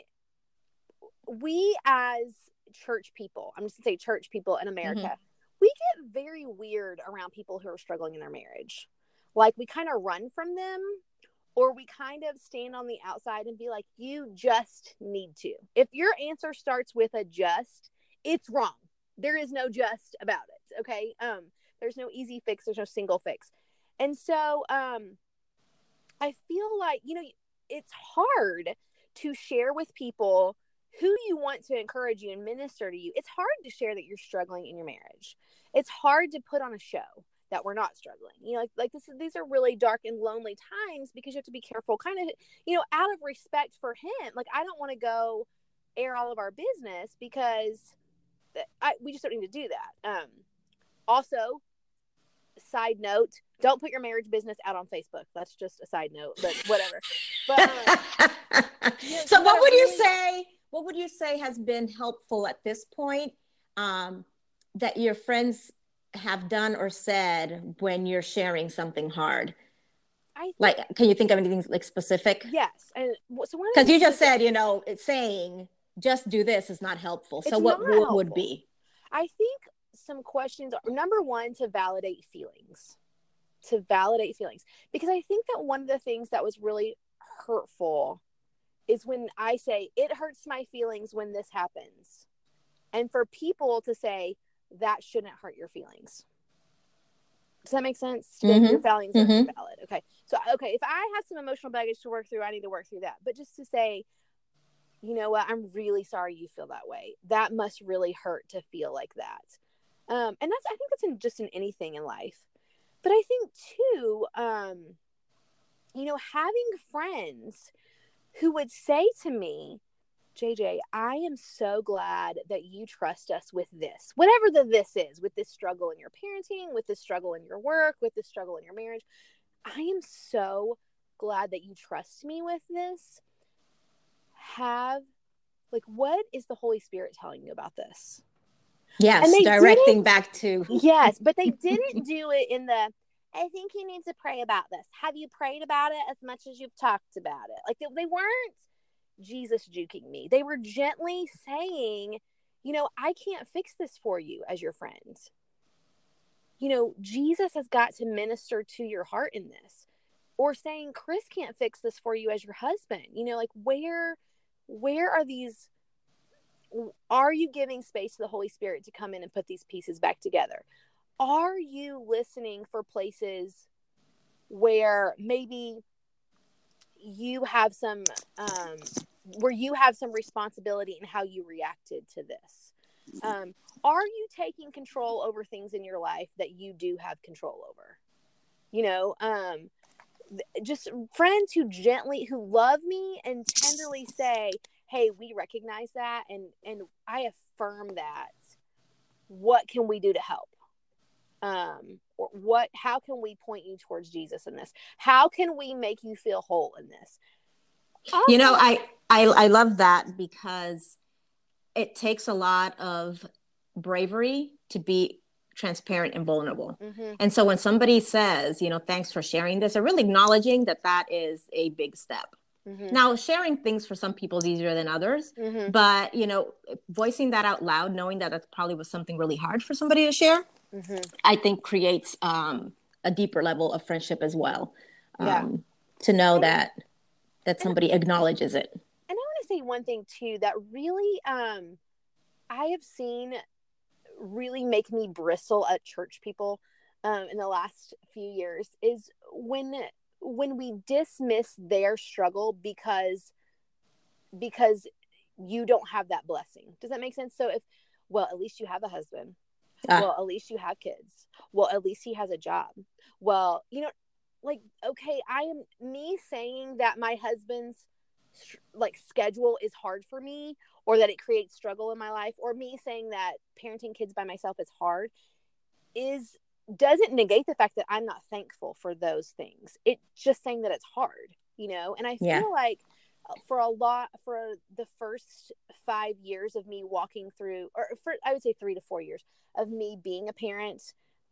we as church people, I'm just gonna say church people in America, Mm-hmm. we get very weird around people who are struggling in their marriage. Like we kind of run from them or we kind of stand on the outside and be like, you just need to. If your answer starts with a just, it's wrong. There is no just about it. Okay. Um, there's no easy fix, there's no single fix. And so um I feel like, you know, it's hard to share with people who you want to encourage you and minister to you. It's hard to share that you're struggling in your marriage. It's hard to put on a show that we're not struggling. You know, like like this these are really dark and lonely times because you have to be careful, kind of, you know, out of respect for him. Like I don't want to go air all of our business because I, we just don't need to do that. Um, also, side note, don't put your marriage business out on Facebook. That's just a side note, but whatever. But um, so, what would really... you say? What would you say has been helpful at this point um, that your friends have done or said when you're sharing something hard? I like, can you think of anything like specific? Yes, and so because you just said, you know, it's saying just do this is not helpful. So what, what would be? I think some questions are number one to validate feelings. To validate feelings. Because I think that one of the things that was really hurtful is when I say it hurts my feelings when this happens. And for people to say that shouldn't hurt your feelings. Does that make sense? Mm-hmm. Your feelings mm-hmm. are valid. Okay. So okay, if I have some emotional baggage to work through, I need to work through that. But just to say you know what, I'm really sorry you feel that way. That must really hurt to feel like that. Um, and that's, I think that's in just in anything in life. But I think too, um, you know, having friends who would say to me, JJ, I am so glad that you trust us with this, whatever the this is, with this struggle in your parenting, with this struggle in your work, with this struggle in your marriage. I am so glad that you trust me with this have like what is the holy spirit telling you about this yes directing back to yes but they didn't do it in the i think you need to pray about this. Have you prayed about it as much as you've talked about it? Like they, they weren't jesus juking me. They were gently saying you know i can't fix this for you as your friend. You know jesus has got to minister to your heart in this. Or saying chris can't fix this for you as your husband. You know like where where are these are you giving space to the holy spirit to come in and put these pieces back together are you listening for places where maybe you have some um, where you have some responsibility in how you reacted to this? Um, are you taking control over things in your life that you do have control over? You know um, just friends who gently who love me and tenderly say hey we recognize that and and i affirm that. What can we do to help um or what how can we point you towards jesus in this how can we make you feel whole in this you know I, I i love that because it takes a lot of bravery to be transparent and vulnerable. Mm-hmm. And so when somebody says, you know, thanks for sharing this, they're really acknowledging that that is a big step. Mm-hmm. Now, sharing things for some people is easier than others, mm-hmm. but you know, voicing that out loud, knowing that that probably was something really hard for somebody to share, mm-hmm. I think creates um, a deeper level of friendship as well. Um, yeah. To know and, that that somebody and, acknowledges it. And I want to say one thing too that really um, I have seen really make me bristle at church people um, in the last few years is when when we dismiss their struggle because because you don't have that blessing. Does that make sense? So if well, at least you have a husband. Ah. Well, at least you have kids. Well, at least he has a job. Well, you know, like okay, I am me saying that my husband's like schedule is hard for me or that it creates struggle in my life or me saying that parenting kids by myself is hard is doesn't negate the fact that I'm not thankful for those things. It's just saying that it's hard, you know? And I feel yeah. like uh, for a lot for the first 5 years of me walking through or for I would say 3 to 4 years of me being a parent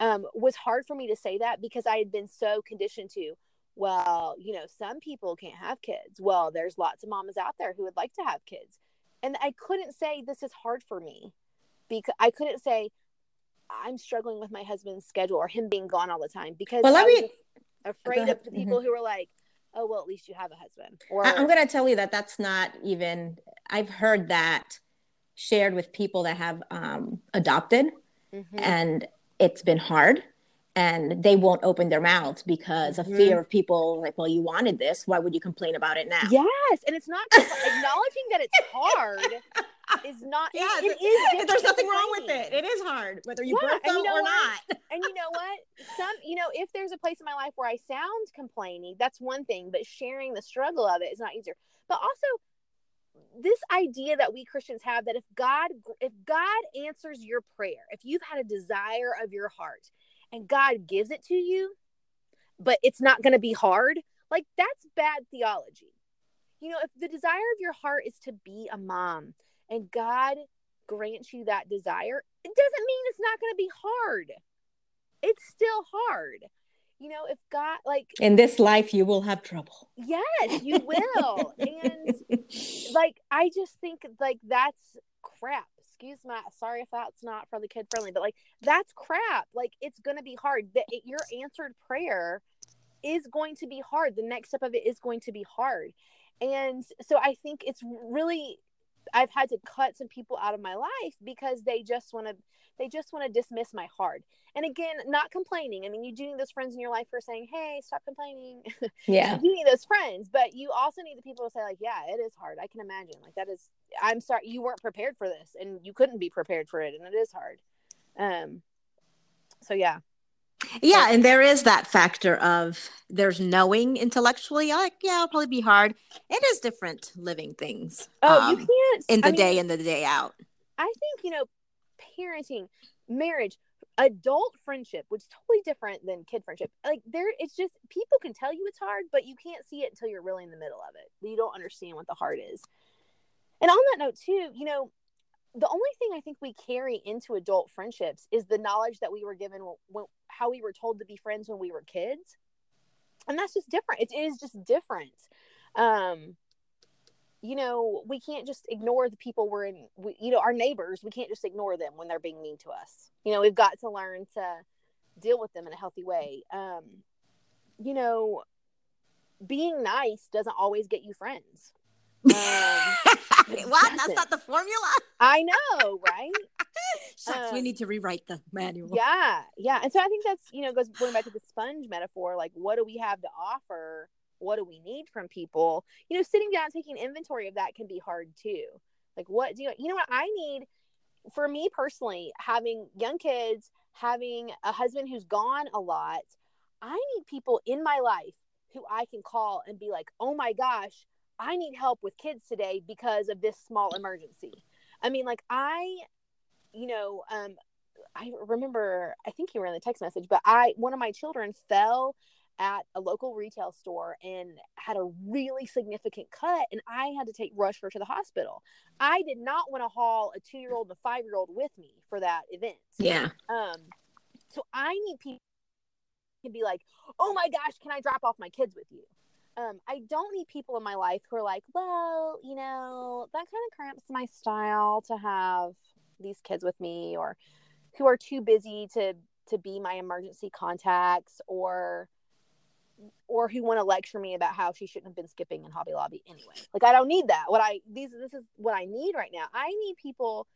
um, was hard for me to say that because I had been so conditioned to well, you know, some people can't have kids. Well, there's lots of mamas out there who would like to have kids. And I couldn't say this is hard for me because I couldn't say I'm struggling with my husband's schedule or him being gone all the time because well, let me afraid of the people mm-hmm. who are like, oh, well, at least you have a husband. Or I'm going to tell you that that's not even, I've heard that shared with people that have um, adopted mm-hmm. and it's been hard and they won't open their mouths because Mhm. of fear of people like, well, you wanted this. Why would you complain about it now? Yes, and it's not acknowledging that it's hard is not. it- Yes, it it- is. There's nothing than wrong with it. It is hard, whether you Yeah, birth and you know or what? not. And you know what? Some, you know, if there's a place in my life where I sound complaining, that's one thing. But sharing the struggle of it is not easier. But also, this idea that we Christians have that if God, if God answers your prayer, if you've had a desire of your heart, and God gives it to you, but it's not going to be hard, like that's bad theology. You know, if the desire of your heart is to be a mom, and God grants you that desire, it doesn't mean it's not going to be hard. It's still hard. You know, if God, like, In this life, you will have trouble. yes, you will. and like, I just think like that's crap. Excuse my, sorry if that's not for the kid friendly, but like, that's crap. Like, it's going to be hard. That it, your answered prayer is going to be hard. The next step of it is going to be hard. And so I think it's really I've had to cut some people out of my life because they just want to they just want to dismiss my heart. And again, not complaining. I mean, you do need those friends in your life who are saying, "Hey, stop complaining." yeah. you need those friends, but you also need the people to say, like, "Yeah, it is hard. I can imagine. Like that is. I'm sorry you weren't prepared for this, and you couldn't be prepared for it, and it is hard." Um. So yeah, Yeah, and there is that factor of there's knowing intellectually, like, yeah, it'll probably be hard. It is different living things. Oh, you um, can't in the I mean, day in the day out. I think you know, parenting, marriage, adult friendship, which is totally different than kid friendship. Like there, it's just people can tell you it's hard, but you can't see it until you're really in the middle of it. You don't understand what the hard is. And on that note, too, you know, the only thing I think we carry into adult friendships is the knowledge that we were given when, how we were told to be friends when we were kids, and that's just different. It is just different. Um, you know, we can't just ignore the people we're in, we, you know, our neighbors, we can't just ignore them when they're being mean to us. You know, we've got to learn to deal with them in a healthy way. Um, you know, being nice doesn't always get you friends. Um, what? That's doesn't. the formula? I know, right? Shucks, we Um, need to rewrite the manual. yeah, yeah. And so I think that's, you know, goes going back to the sponge metaphor. Like, what do we have to offer? What do we need from people? You know, sitting down, taking inventory of that can be hard too. Like, what do you, you know what I need for me personally, having young kids, having a husband who's gone a lot, I need people in my life who I can call and be like, oh my gosh, I need help with kids today because of this small emergency. I mean, like, I, you know, um, I remember, I think you were in the text message, but I, one of my children fell at a local retail store and had a really significant cut, and I had to take rush her to the hospital. I did not want to haul a two year old and a five year old with me for that event. Yeah. Um, so I need people to be like, oh my gosh, can I drop off my kids with you? Um, I don't need people in my life who are like, well, you know, that kind of cramps my style to have these kids with me, or who are too busy to to be my emergency contacts, or or who want to lecture me about how she shouldn't have been skipping in Hobby Lobby anyway. Like I don't need that. What I these this is what I need right now. I need people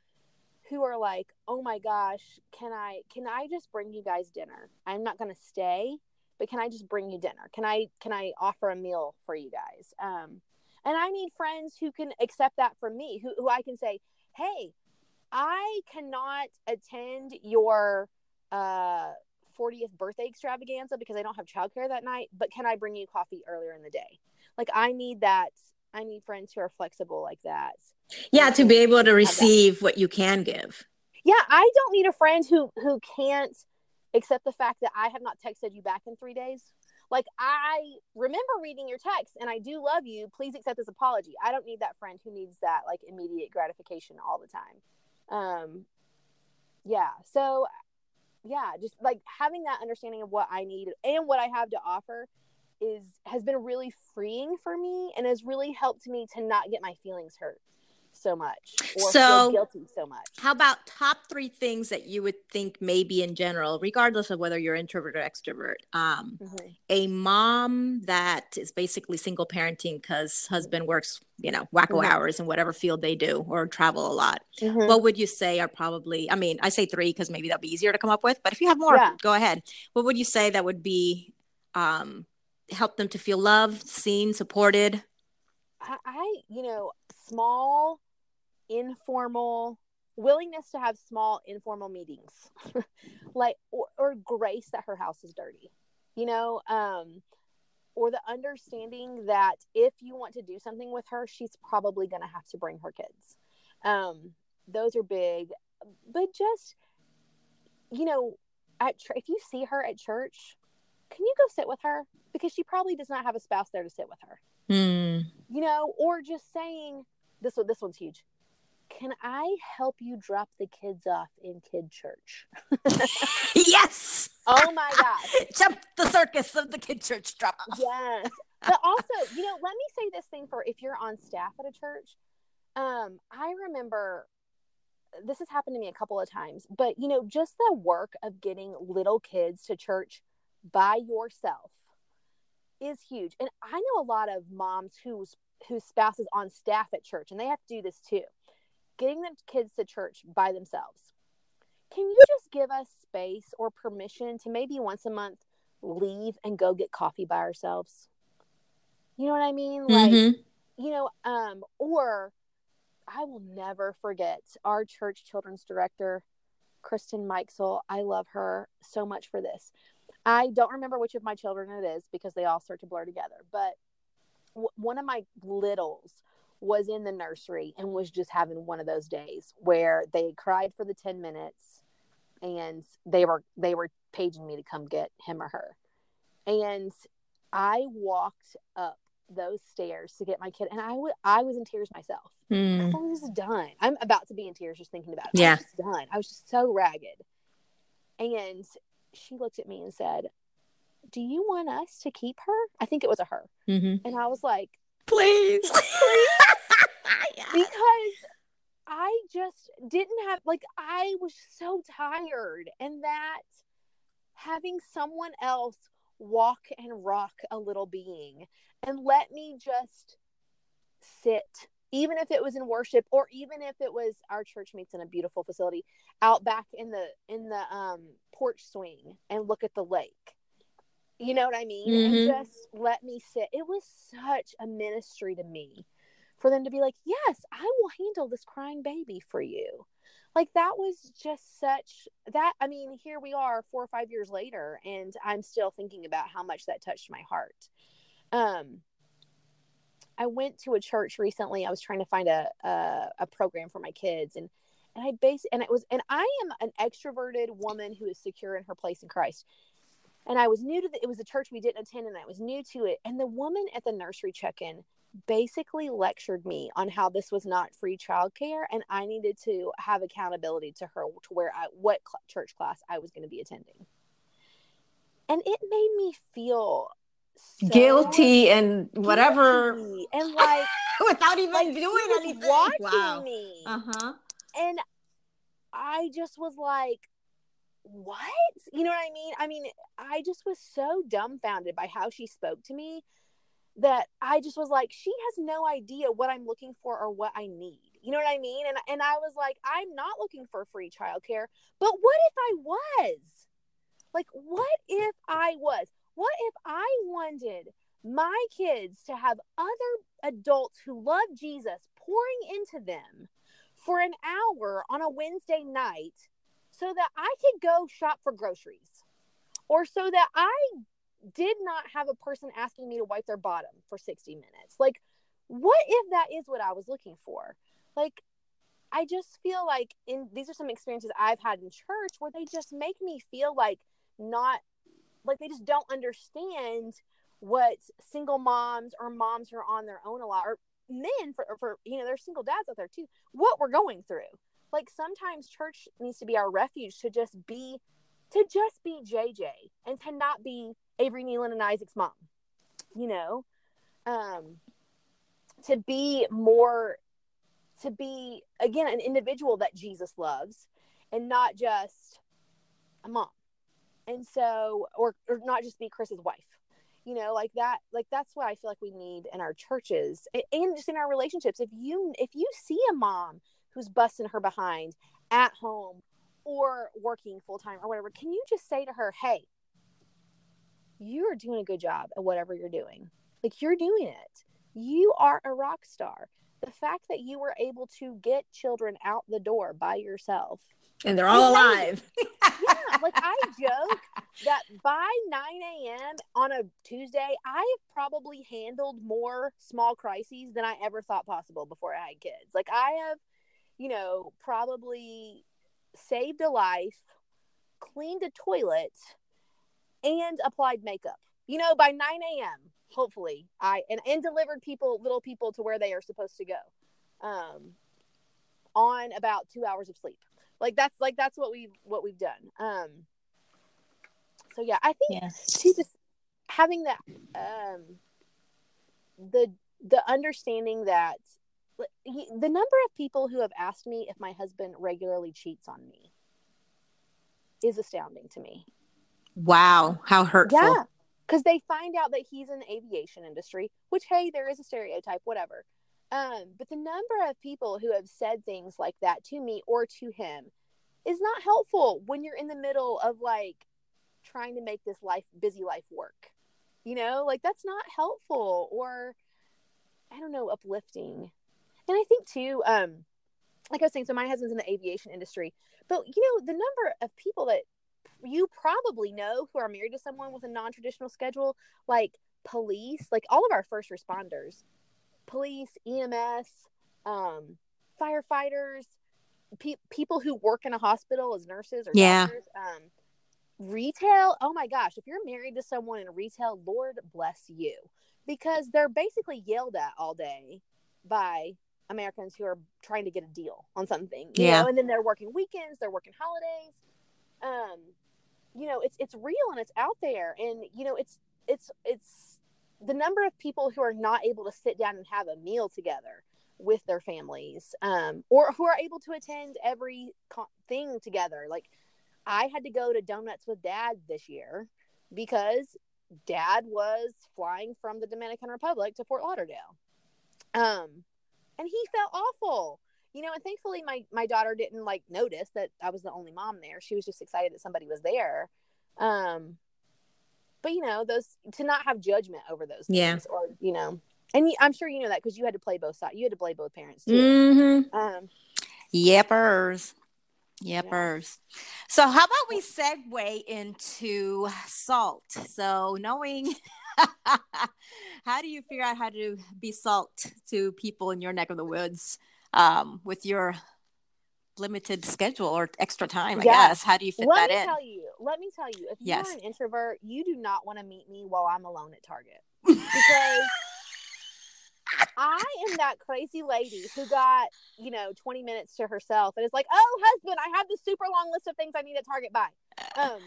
who are like, "Oh my gosh, can I can I just bring you guys dinner? I'm not going to stay, but can I just bring you dinner? Can I can I offer a meal for you guys?" Um and I need friends who can accept that from me, who who I can say, "Hey, I cannot attend your uh 40th birthday extravaganza because I don't have childcare that night, but can I bring you coffee earlier in the day? Like I need that I need friends who are flexible like that. Yeah, to be able to receive what you can give. Yeah, I don't need a friend who who can't accept the fact that I have not texted you back in 3 days. Like I remember reading your text and I do love you. Please accept this apology. I don't need that friend who needs that like immediate gratification all the time. Um yeah, so yeah, just like having that understanding of what I need and what I have to offer is has been really freeing for me and has really helped me to not get my feelings hurt. So much or So- feel guilty so much. How about top three things that you would think maybe in general, regardless of whether you're introvert or extrovert, um, Mhm. a mom that is basically single parenting because husband works, you know, wacko Mhm. hours in whatever field they do or travel a lot. Mhm. What would you say are probably, I mean, I say three because maybe that'll be easier to come up with, but if you have more, Yeah. go ahead. What would you say that would be, um, help them to feel loved, seen, supported? I, you know, small, informal willingness to have small informal meetings, like or, or grace that her house is dirty, you know, um, or the understanding that if you want to do something with her, she's probably going to have to bring her kids. Um, those are big, but just, you know, at if you see her at church, can you go sit with her because she probably does not have a spouse there to sit with her Hmm. you know, or just saying this one. This one's huge. Can I help you drop the kids off in kid church? yes. Oh my gosh, Jump the circus of the kid church drop off. yes. But also, you know, let me say this thing for if you're on staff at a church. Um, I remember this has happened to me a couple of times, but you know, just the work of getting little kids to church by yourself is huge. And I know a lot of moms whose whose spouse is on staff at church and they have to do this too. Getting the kids to church by themselves. Can you just give us space or permission to maybe once a month leave and go get coffee by ourselves? You know what I mean? Like Mhm. you know, um, or I will never forget our church children's director, Kristen Mikesel. I love her so much for this. I don't remember which of my children it is because they all start to blur together, but w- one of my littles was in the nursery and was just having one of those days where they cried for the 10 minutes and they were they were paging me to come get him or her and i walked up those stairs to get my kid and i would i was in tears myself Hmm. I was done. I'm about to be in tears just thinking about it. Yeah. I was done. I was just so ragged. And she looked at me and said, Do you want us to keep her? I think it was a her. Mhm. And I was like, Please. Yeah. Because I just didn't have, like, I was so tired. And that having someone else walk and rock a little being and let me just sit even if it was in worship or even if it was our church meets in a beautiful facility out back in the in the um porch swing and look at the lake you know what i mean Mhm. and just let me sit it was such a ministry to me for them to be like yes i will handle this crying baby for you like that was just such that i mean here we are four or five years later and i'm still thinking about how much that touched my heart um I went to a church recently. I was trying to find a a, a program for my kids, and and I base and it was and I am an extroverted woman who is secure in her place in Christ. And I was new to the, it was a church we didn't attend, and I was new to it. And the woman at the nursery check-in basically lectured me on how this was not free childcare, and I needed to have accountability to her to where I what cl- church class I was going to be attending. And it made me feel so Guilty and whatever guilty and like without even like doing anything. watching Wow. me Uh-huh. and i just was like what? You know what i mean? I mean i just was so dumbfounded by how she spoke to me that i just was like she has no idea what i'm looking for or what i need. You know what i mean? And and i was like i'm not looking for free childcare but what if i was? Like what if i was? What if i wanted my kids to have other adults who love jesus pouring into them for an hour on a wednesday night so that i could go shop for groceries or so that i did not have a person asking me to wipe their bottom for 60 minutes. Like, what if that is what I was looking for? Like, I just feel like in these are some experiences I've had in church where they just make me feel like not like they just don't understand what single moms or moms who are on their own a lot or men for, for you know there's single dads out there too what we're going through like sometimes church needs to be our refuge to just be to just be JJ and to not be Avery Nealon and Isaac's mom, you know, um, to be more to be again an individual that Jesus loves and not just a mom. And so or or not just be Chris's wife. You know, like that like that's what I feel like we need in our churches and just in our relationships. If you if you see a mom who's busting her behind at home or working full time or whatever, can you just say to her, "Hey, you are doing a good job at whatever you're doing. Like you're doing it. You are a rock star. The fact that you were able to get children out the door by yourself. And they're all alive. yeah. Like I joke that by 9 a.m. on a Tuesday, I have probably handled more small crises than I ever thought possible before I had kids. Like I have, you know, probably saved a life, cleaned a toilet, and applied makeup. You know, by 9 a.m hopefully i and, and delivered people little people to where they are supposed to go um on about two hours of sleep like that's like that's what we what we've done um so yeah i think Yes. to just having that um the the understanding that the number of people who have asked me if my husband regularly cheats on me is astounding to me Wow, how hurtful. yeah, because they find out that he's in the aviation industry, which hey, there is a stereotype, whatever. Um, but the number of people who have said things like that to me or to him is not helpful when you're in the middle of like trying to make this life busy life work. You know, like that's not helpful or I don't know, uplifting. And I think too, um, like I was saying, so my husband's in the aviation industry, but you know, the number of people that you probably know who are married to someone with a non-traditional schedule like police like all of our first responders police ems um, firefighters pe- people who work in a hospital as nurses or Yeah. doctors um, retail oh my gosh if you're married to someone in retail lord bless you because they're basically yelled at all day by americans who are trying to get a deal on something you Yeah. know and then they're working weekends they're working holidays. Um you know it's it's real and it's out there. And you know it's it's it's the number of people who are not able to sit down and have a meal together with their families um or who are able to attend every thing together. Like i had to go to donuts with dad this year because dad was flying from the dominican republic to fort lauderdale. Um and he felt awful you know and thankfully my my daughter didn't like notice that i was the only mom there she was just excited that somebody was there um but you know those to not have judgment over those things Yeah. or you know and i'm sure you know that because you had to play both sides you had to play both parents too Mm-hmm. um Yepers. Yepers. So, how about we segue into salt? So, knowing how do you figure out how to be salt to people in your neck of the woods um, with your limited schedule or extra time? I Yeah. guess. How do you fit that in? let that me in? tell you let me tell you if you Yes. are an introvert you do not want to meet me while i'm alone at target because I am that crazy lady who got, you know, 20 minutes to herself and is like, oh, husband, I have this super long list of things I need at Target by. Um,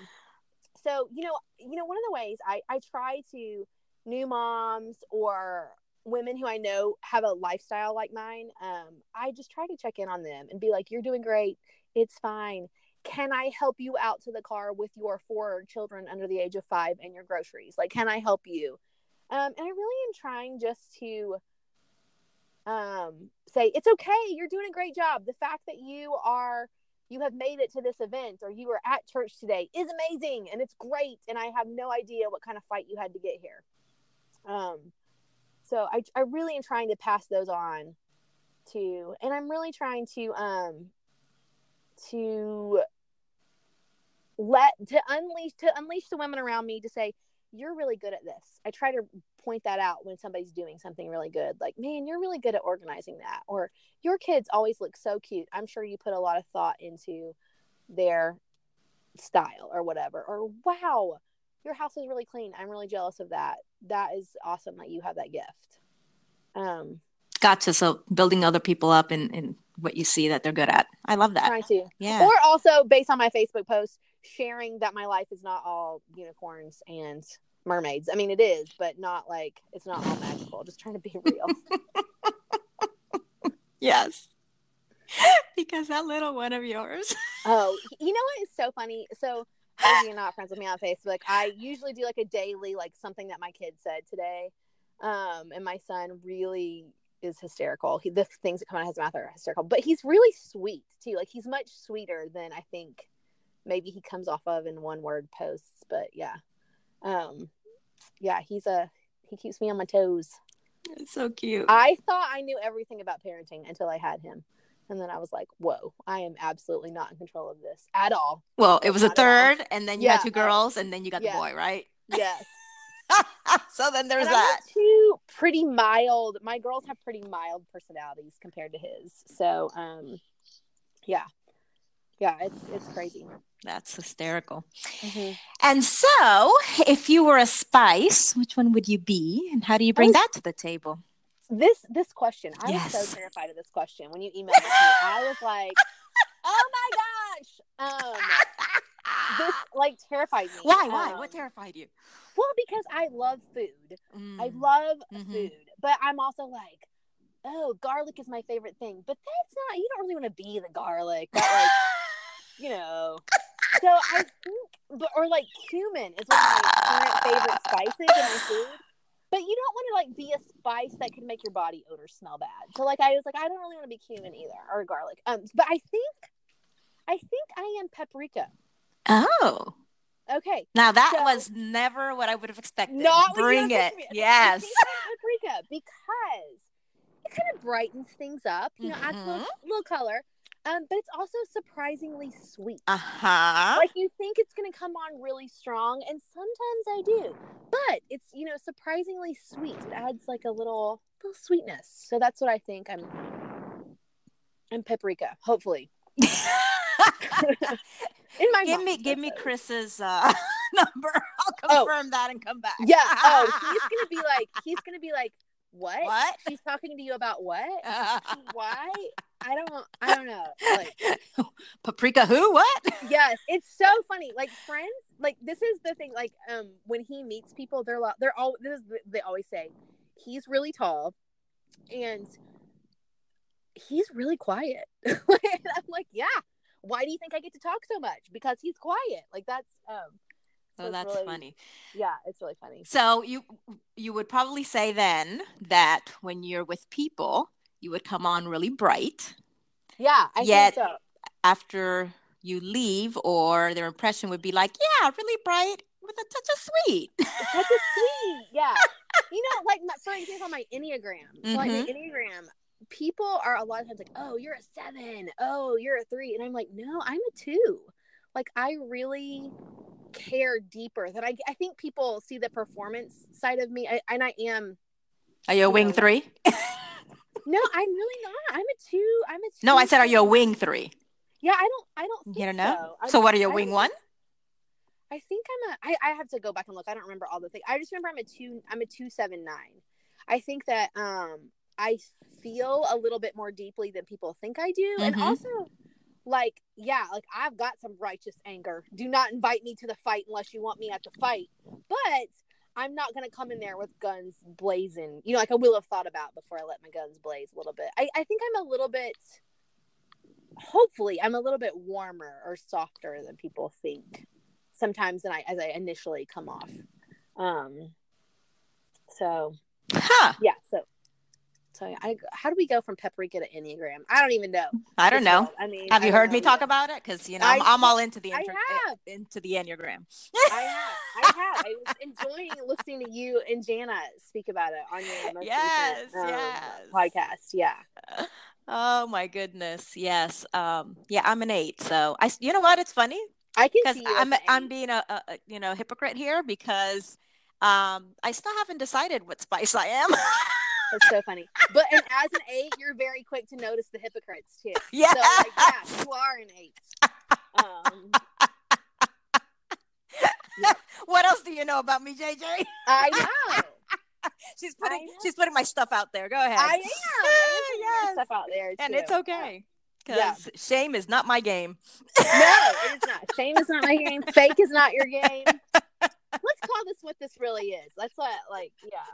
so, you know, you know, one of the ways I, I try to new moms or women who I know have a lifestyle like mine, um, I just try to check in on them and be like, you're doing great. It's fine. Can I help you out to the car with your four children under the age of five and your groceries? Like, can I help you? Um, and I really am trying just to um, say it's okay. You're doing a great job. The fact that you are you have made it to this event or you were at church today is amazing and it's great. And I have no idea what kind of fight you had to get here. Um, so I I really am trying to pass those on to, and I'm really trying to um to let to unleash to unleash the women around me to say you're really good at this. I try to point that out when somebody's doing something really good. Like, man, you're really good at organizing that. Or your kids always look so cute. I'm sure you put a lot of thought into their style or whatever. Or wow, your house is really clean. I'm really jealous of that. That is awesome that you have that gift. Um, Gotcha. So, building other people up in, in what you see that they're good at. I love that. trying to. Yeah. Or also based on my Facebook post, sharing that my life is not all unicorns and mermaids. I mean, it is, but not like it's not all magical. Just trying to be real. Yes. because that little one of yours. Oh, you know what is so funny? So, if you're not friends with me on Facebook, I usually do like a daily, like something that my kid said today. Um, and my son really is hysterical. He, the things that come out of his mouth are hysterical, but he's really sweet too. Like he's much sweeter than I think maybe he comes off of in one word posts. But yeah, um, yeah, he's a he keeps me on my toes. It's so cute. I thought I knew everything about parenting until I had him. And then I was like, whoa, I am absolutely not in control of this at all. well, it was a Not all. third, and then you Yeah, had two girls, and then you got yeah. the boy, right? Yes. so then there's And that. two pretty mild, my girls have pretty mild personalities compared to his. So, um, yeah. Yeah, it's it's crazy. That's hysterical. Mm-hmm. And so, if you were a spice, which one would you be, and how do you bring that to the table? This this question, I was so terrified of this question when you emailed me. I was like, "Oh my gosh!" Um, this like terrified me. Why? Why? Um, what terrified you? Well, because I love food. I Mm. love Mhm. food, but I'm also like, oh, garlic is my favorite thing. But that's not. You don't really want to be the garlic. But like, you know. So I think, but or like cumin is one of my current favorite spices in my food. But you don't want to like be a spice that can make your body odor smell bad. So like I was like, I don't really want to be cumin either or garlic. Um, but I think, I think I am paprika. oh, Okay, now that So- was never what I would have expected. Not Bring it. Yes. Paprika because it kind of brightens things up. You know, adds a little, Mm-hmm. little color. Um, but it's also surprisingly sweet. Uh huh. Like you think it's gonna come on really strong, and sometimes I do. But it's you know surprisingly sweet. It adds like a little little sweetness. So that's what I think. I'm I'm paprika. Hopefully, in my give mind, me, give me. Chris's uh, number. I'll Oh. confirm that and come back. Yeah. Oh, he's gonna be like he's gonna be like what? What? She's talking to you about what? Why? I don't. I don't know. Like, Paprika who? What? yes, it's so funny. Like friends, like this is the thing. Like, um, when he meets people, they're lo- they're all this is they always say he's really tall, and he's really quiet. I'm like, yeah. Why do you think I get to talk so much? Because he's quiet. Like that's um. so Oh, that's really- funny. Yeah, it's really funny. So you you would probably say then that when you're with people, you would come on really bright. Yeah, I Yet- think so. After you leave, or their impression would be like, yeah, really bright with a touch of sweet. A sweet. Yeah. you know, like my, for example, my Enneagram. So like Mm-hmm. my Enneagram, people are a lot of times like, oh, you're a seven. Oh, you're a three. And I'm like, no, I'm a two. Like I really care deeper that I, I think people see the performance side of me I, and I am Are you a wing No. three? no I'm really not I'm a two I'm a two No, I said, are you a wing three? yeah I don't I don't think You don't know. so, So what are you, wing one? I think I'm a. I, I have to go back and look. I don't remember all the things. I just remember I'm a two. I'm a two seven nine. I think that um I feel a little bit more deeply than people think I do, and Mhm. also like yeah, like I've got some righteous anger. Do not invite me to the fight unless you want me at the fight. But I'm not gonna come in there with guns blazing. You know, like I will have thought about before I let my guns blaze a little bit. I, I think I'm a little bit. Hopefully, I'm a little bit warmer or softer than people think sometimes than I as I initially come off. Um so Huh. yeah, so so I how do we go from paprika to Enneagram? I don't even know. I don't know. I mean Have you heard me talk about it? Because you know I'm, I- I'm all into the I inter- into the enneagram. I have. I have. I was enjoying listening to you and Jana speak about it on your most Yes, recent, um, yes. podcast. Yeah. Oh my goodness, yes. Um, yeah, I'm an eight. So I, you know what? It's funny I can because see you I'm I'm being a, a a, you know hypocrite here because um I still haven't decided what spice I am. That's so funny. But and as an eight, you're very quick to notice the hypocrites too. yeah. So like yeah, you are an eight. Um what else do you know about me, JJ? I know. she's putting know. she's putting my stuff out there. Go ahead. I am. I putting yes. stuff out there and it's okay because Yeah. shame is not my game. No, it is not. Shame is not my game. Fake is not your game. This what this really is. That's what, like, yeah.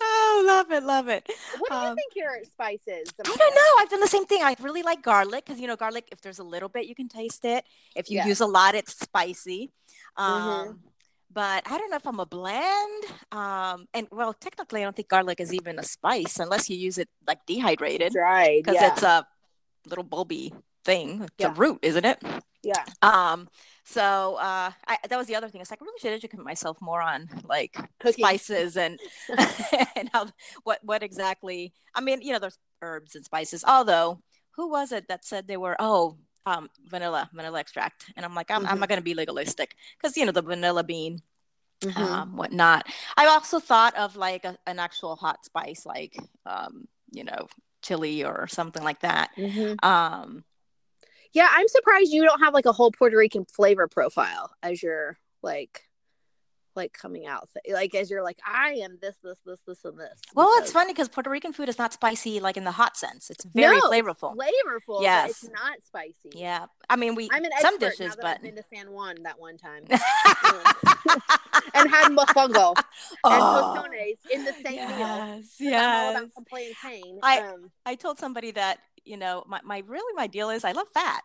Oh, love it, love it. What do you Um, think your spice is? I don't know. I've done the same thing. I really like garlic because you know garlic. If there's a little bit, you can taste it. If you Yeah. use a lot, it's spicy. Um, Mhm. But I don't know if I'm a blend. Um, and well, technically, I don't think garlic is even a spice unless you use it like dehydrated Dried. because Yeah. it's a little bulby thing. It's Yeah. a root, isn't it? yeah. Um, so uh, I, that was the other thing. It's like I really should educate myself more on like spices and and how what what exactly. I mean, you know, there's herbs and spices. Although, who was it that said they were? Oh, um, vanilla, vanilla extract. And I'm like, I'm, I'm Mhm. not going to be legalistic because you know the vanilla bean, Mhm. um, whatnot. I also thought of like a, an actual hot spice, like um, you know, chili or something like that. Mhm. Um, Yeah, I'm surprised you don't have like a whole Puerto Rican flavor profile as you're like like coming out like as you're like I am this this this this and this. Well, because it's funny because Puerto Rican food is not spicy like in the hot sense. It's very No, flavorful. flavorful, Yes. it's not spicy. yeah, I mean we I'm an some dishes, but I've been to San Juan that one time and had mofongo and Oh, tostones in the same meal. yes, I'm all yes. about plantain. I- um, I told somebody that you know my, my really my deal is I love fat.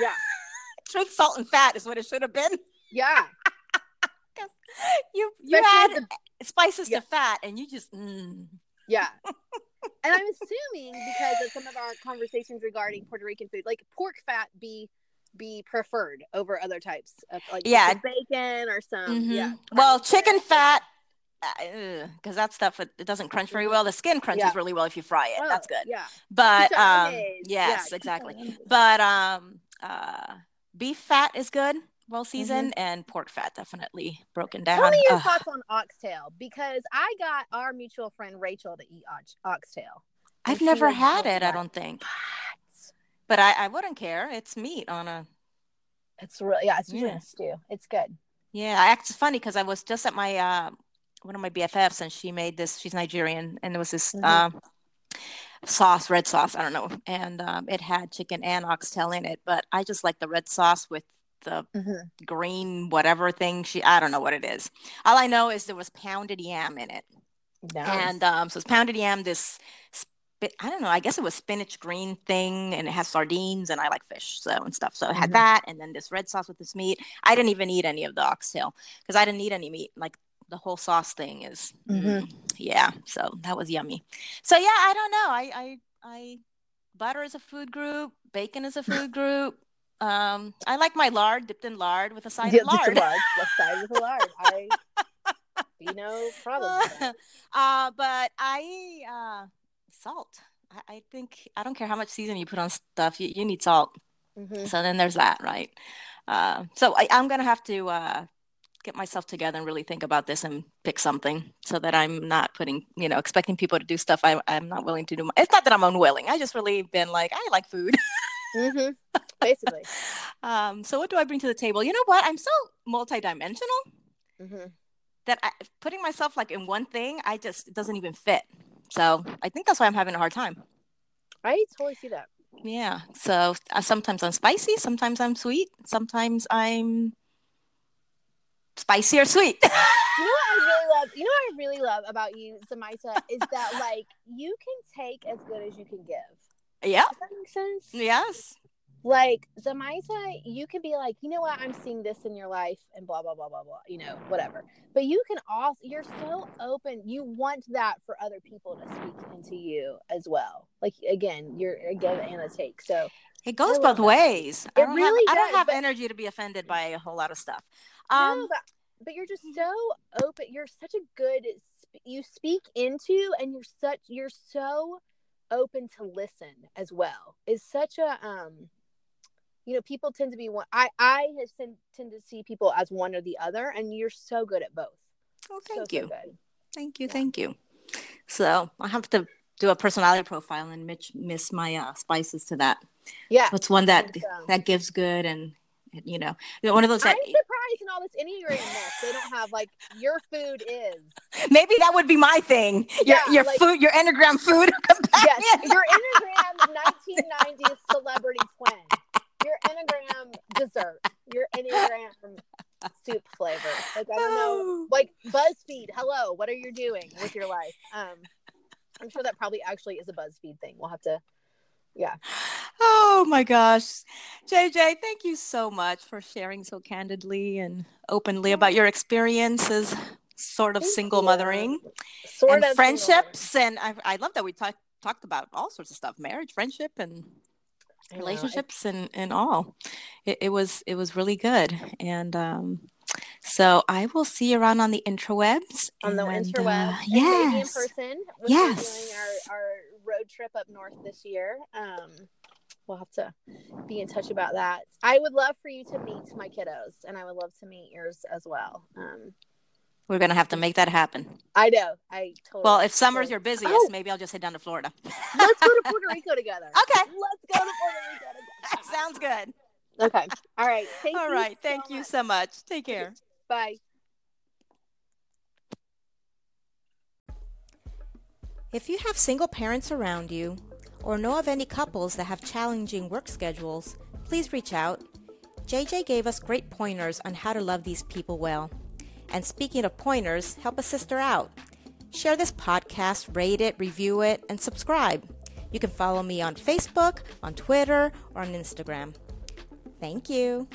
yeah, Truth, salt, and fat is what it should have been. yeah. You you Especially add spices Yeah. to fat, and you just mm. Yeah. and I'm assuming because of some of our conversations regarding Puerto Rican food, like pork fat be be preferred over other types of like Yeah. bacon or some Mhm. yeah. Well, chicken fat, because that stuff it, it doesn't crunch very well. The skin crunches Yeah. really well if you fry it. Oh, That's good. Yeah. But um, yes, Yeah, exactly. But um, uh, beef fat is good, well Mm-hmm. seasoned, and pork fat definitely broken down. Tell me your Ugh. thoughts on oxtail because I got our mutual friend Rachel to eat ox- oxtail. I've never had it. I don't think, "What?" but I, I wouldn't care. It's meat on a. It's really yeah, it's Yeah. a stew. It's good. Yeah, I it's funny because I was just at my uh, one of my BFFs, and she made this. She's Nigerian, and it was this Mhm. uh, sauce, red sauce. I don't know, and um, it had chicken and oxtail in it. But I just like the red sauce with the Mhm. green whatever thing. She I don't know what it is. All I know is there was pounded yam in it. Nice. And um, so it's pounded yam, this I don't know, I guess it was spinach green thing, and it has sardines, and I like fish, so and stuff. So it had Mhm. that, and then this red sauce with this meat. I didn't even eat any of the oxtail because I didn't eat any meat. Like the whole sauce thing is, Mhm. mm, yeah. So that was yummy. So yeah, I don't know. I I I butter is a food group, bacon is a food group. Um, I like my lard dipped in lard with a side Yeah, of lard. lard. Left side with a lard. I see no problem uh, but I uh, salt. I, I think I don't care how much seasoning you put on stuff. You, you need salt. Mhm. So then there's that, right? Uh, so I, I'm gonna have to uh, get myself together and really think about this and pick something so that I'm not putting, you know, expecting people to do stuff I, I'm not willing to do. It's not that I'm unwilling. I just really been like, I like food. hmm Basically. um, so what do I bring to the table? You know what? I'm so multidimensional. hmm that I, putting myself like in one thing, I just it doesn't even fit. So I think that's why I'm having a hard time. I totally see that. Yeah. So uh, sometimes I'm spicy, sometimes I'm sweet, sometimes I'm spicy or sweet. You know what I really love? You know what I really love about you, Zamaita, is that like you can take as good as you can give. yeah. Does that make sense? Yes. Like Zamaita, you can be like, you know what, I'm seeing this in your life and blah blah blah blah blah, you know, whatever. But you can also you're so open. You want that for other people to speak into you as well. Like again, you're a give and a take. So It goes both that. ways. I It don't really have, I don't have but- energy to be offended by a whole lot of stuff. No, Um, but, but you're just so open. You're such a good. You speak into, and you're such. You're so open to listen as well. Is such a um. You know, people tend to be one. I I have tend, tend to see people as one or the other, and you're so good at both. oh, thank so you. good. Thank you. Yeah. Thank you. So I have to do a personality profile and Mitch miss my uh, spices to that. Yeah. What's one that so. that gives good and you know one of those I'm that surprised in all this Enneagram mess. They don't have like your food is. maybe that would be my thing. Your Yeah, your like- food, your enneagram food companion. Yes, your Enneagram 1990s celebrity twin. Your Enneagram dessert. Your Enneagram soup flavor. Like I don't know. Like BuzzFeed, hello, what are you doing with your life? Um, I'm sure that probably actually is a BuzzFeed thing. We'll have to, yeah. Oh my gosh. JJ, thank you so much for sharing so candidly and openly about your experiences, sort of Thank single you. mothering Sort and of friendships. And I, I love that we talked talked about all sorts of stuff, marriage, friendship, and I know, relationships and, and all. It, it was it was really good. And um so I will see you around on the intrawebs. on the and, uh, and maybe in yes. person. When Yes. doing our, our road trip up north this year. Um, we'll have to be in touch about that. I would love for you to meet my kiddos, and I would love to meet yours as well. Um, We're gonna have to make that happen. I know. I totally. Well, if summer's totally- your busiest, Oh. maybe I'll just head down to Florida. let's go to Puerto Rico together. Okay. Let's go to Puerto Rico together. Sounds good. Okay. All right. Thank All you. right. so Thank you much. so much. Take care. Bye. If you have single parents around you or know of any couples that have challenging work schedules, please reach out. JJ gave us great pointers on how to love these people well. And speaking of pointers, help a sister out. Share this podcast, rate it, review it, and subscribe. You can follow me on Facebook, on Twitter, or on Instagram. Thank you.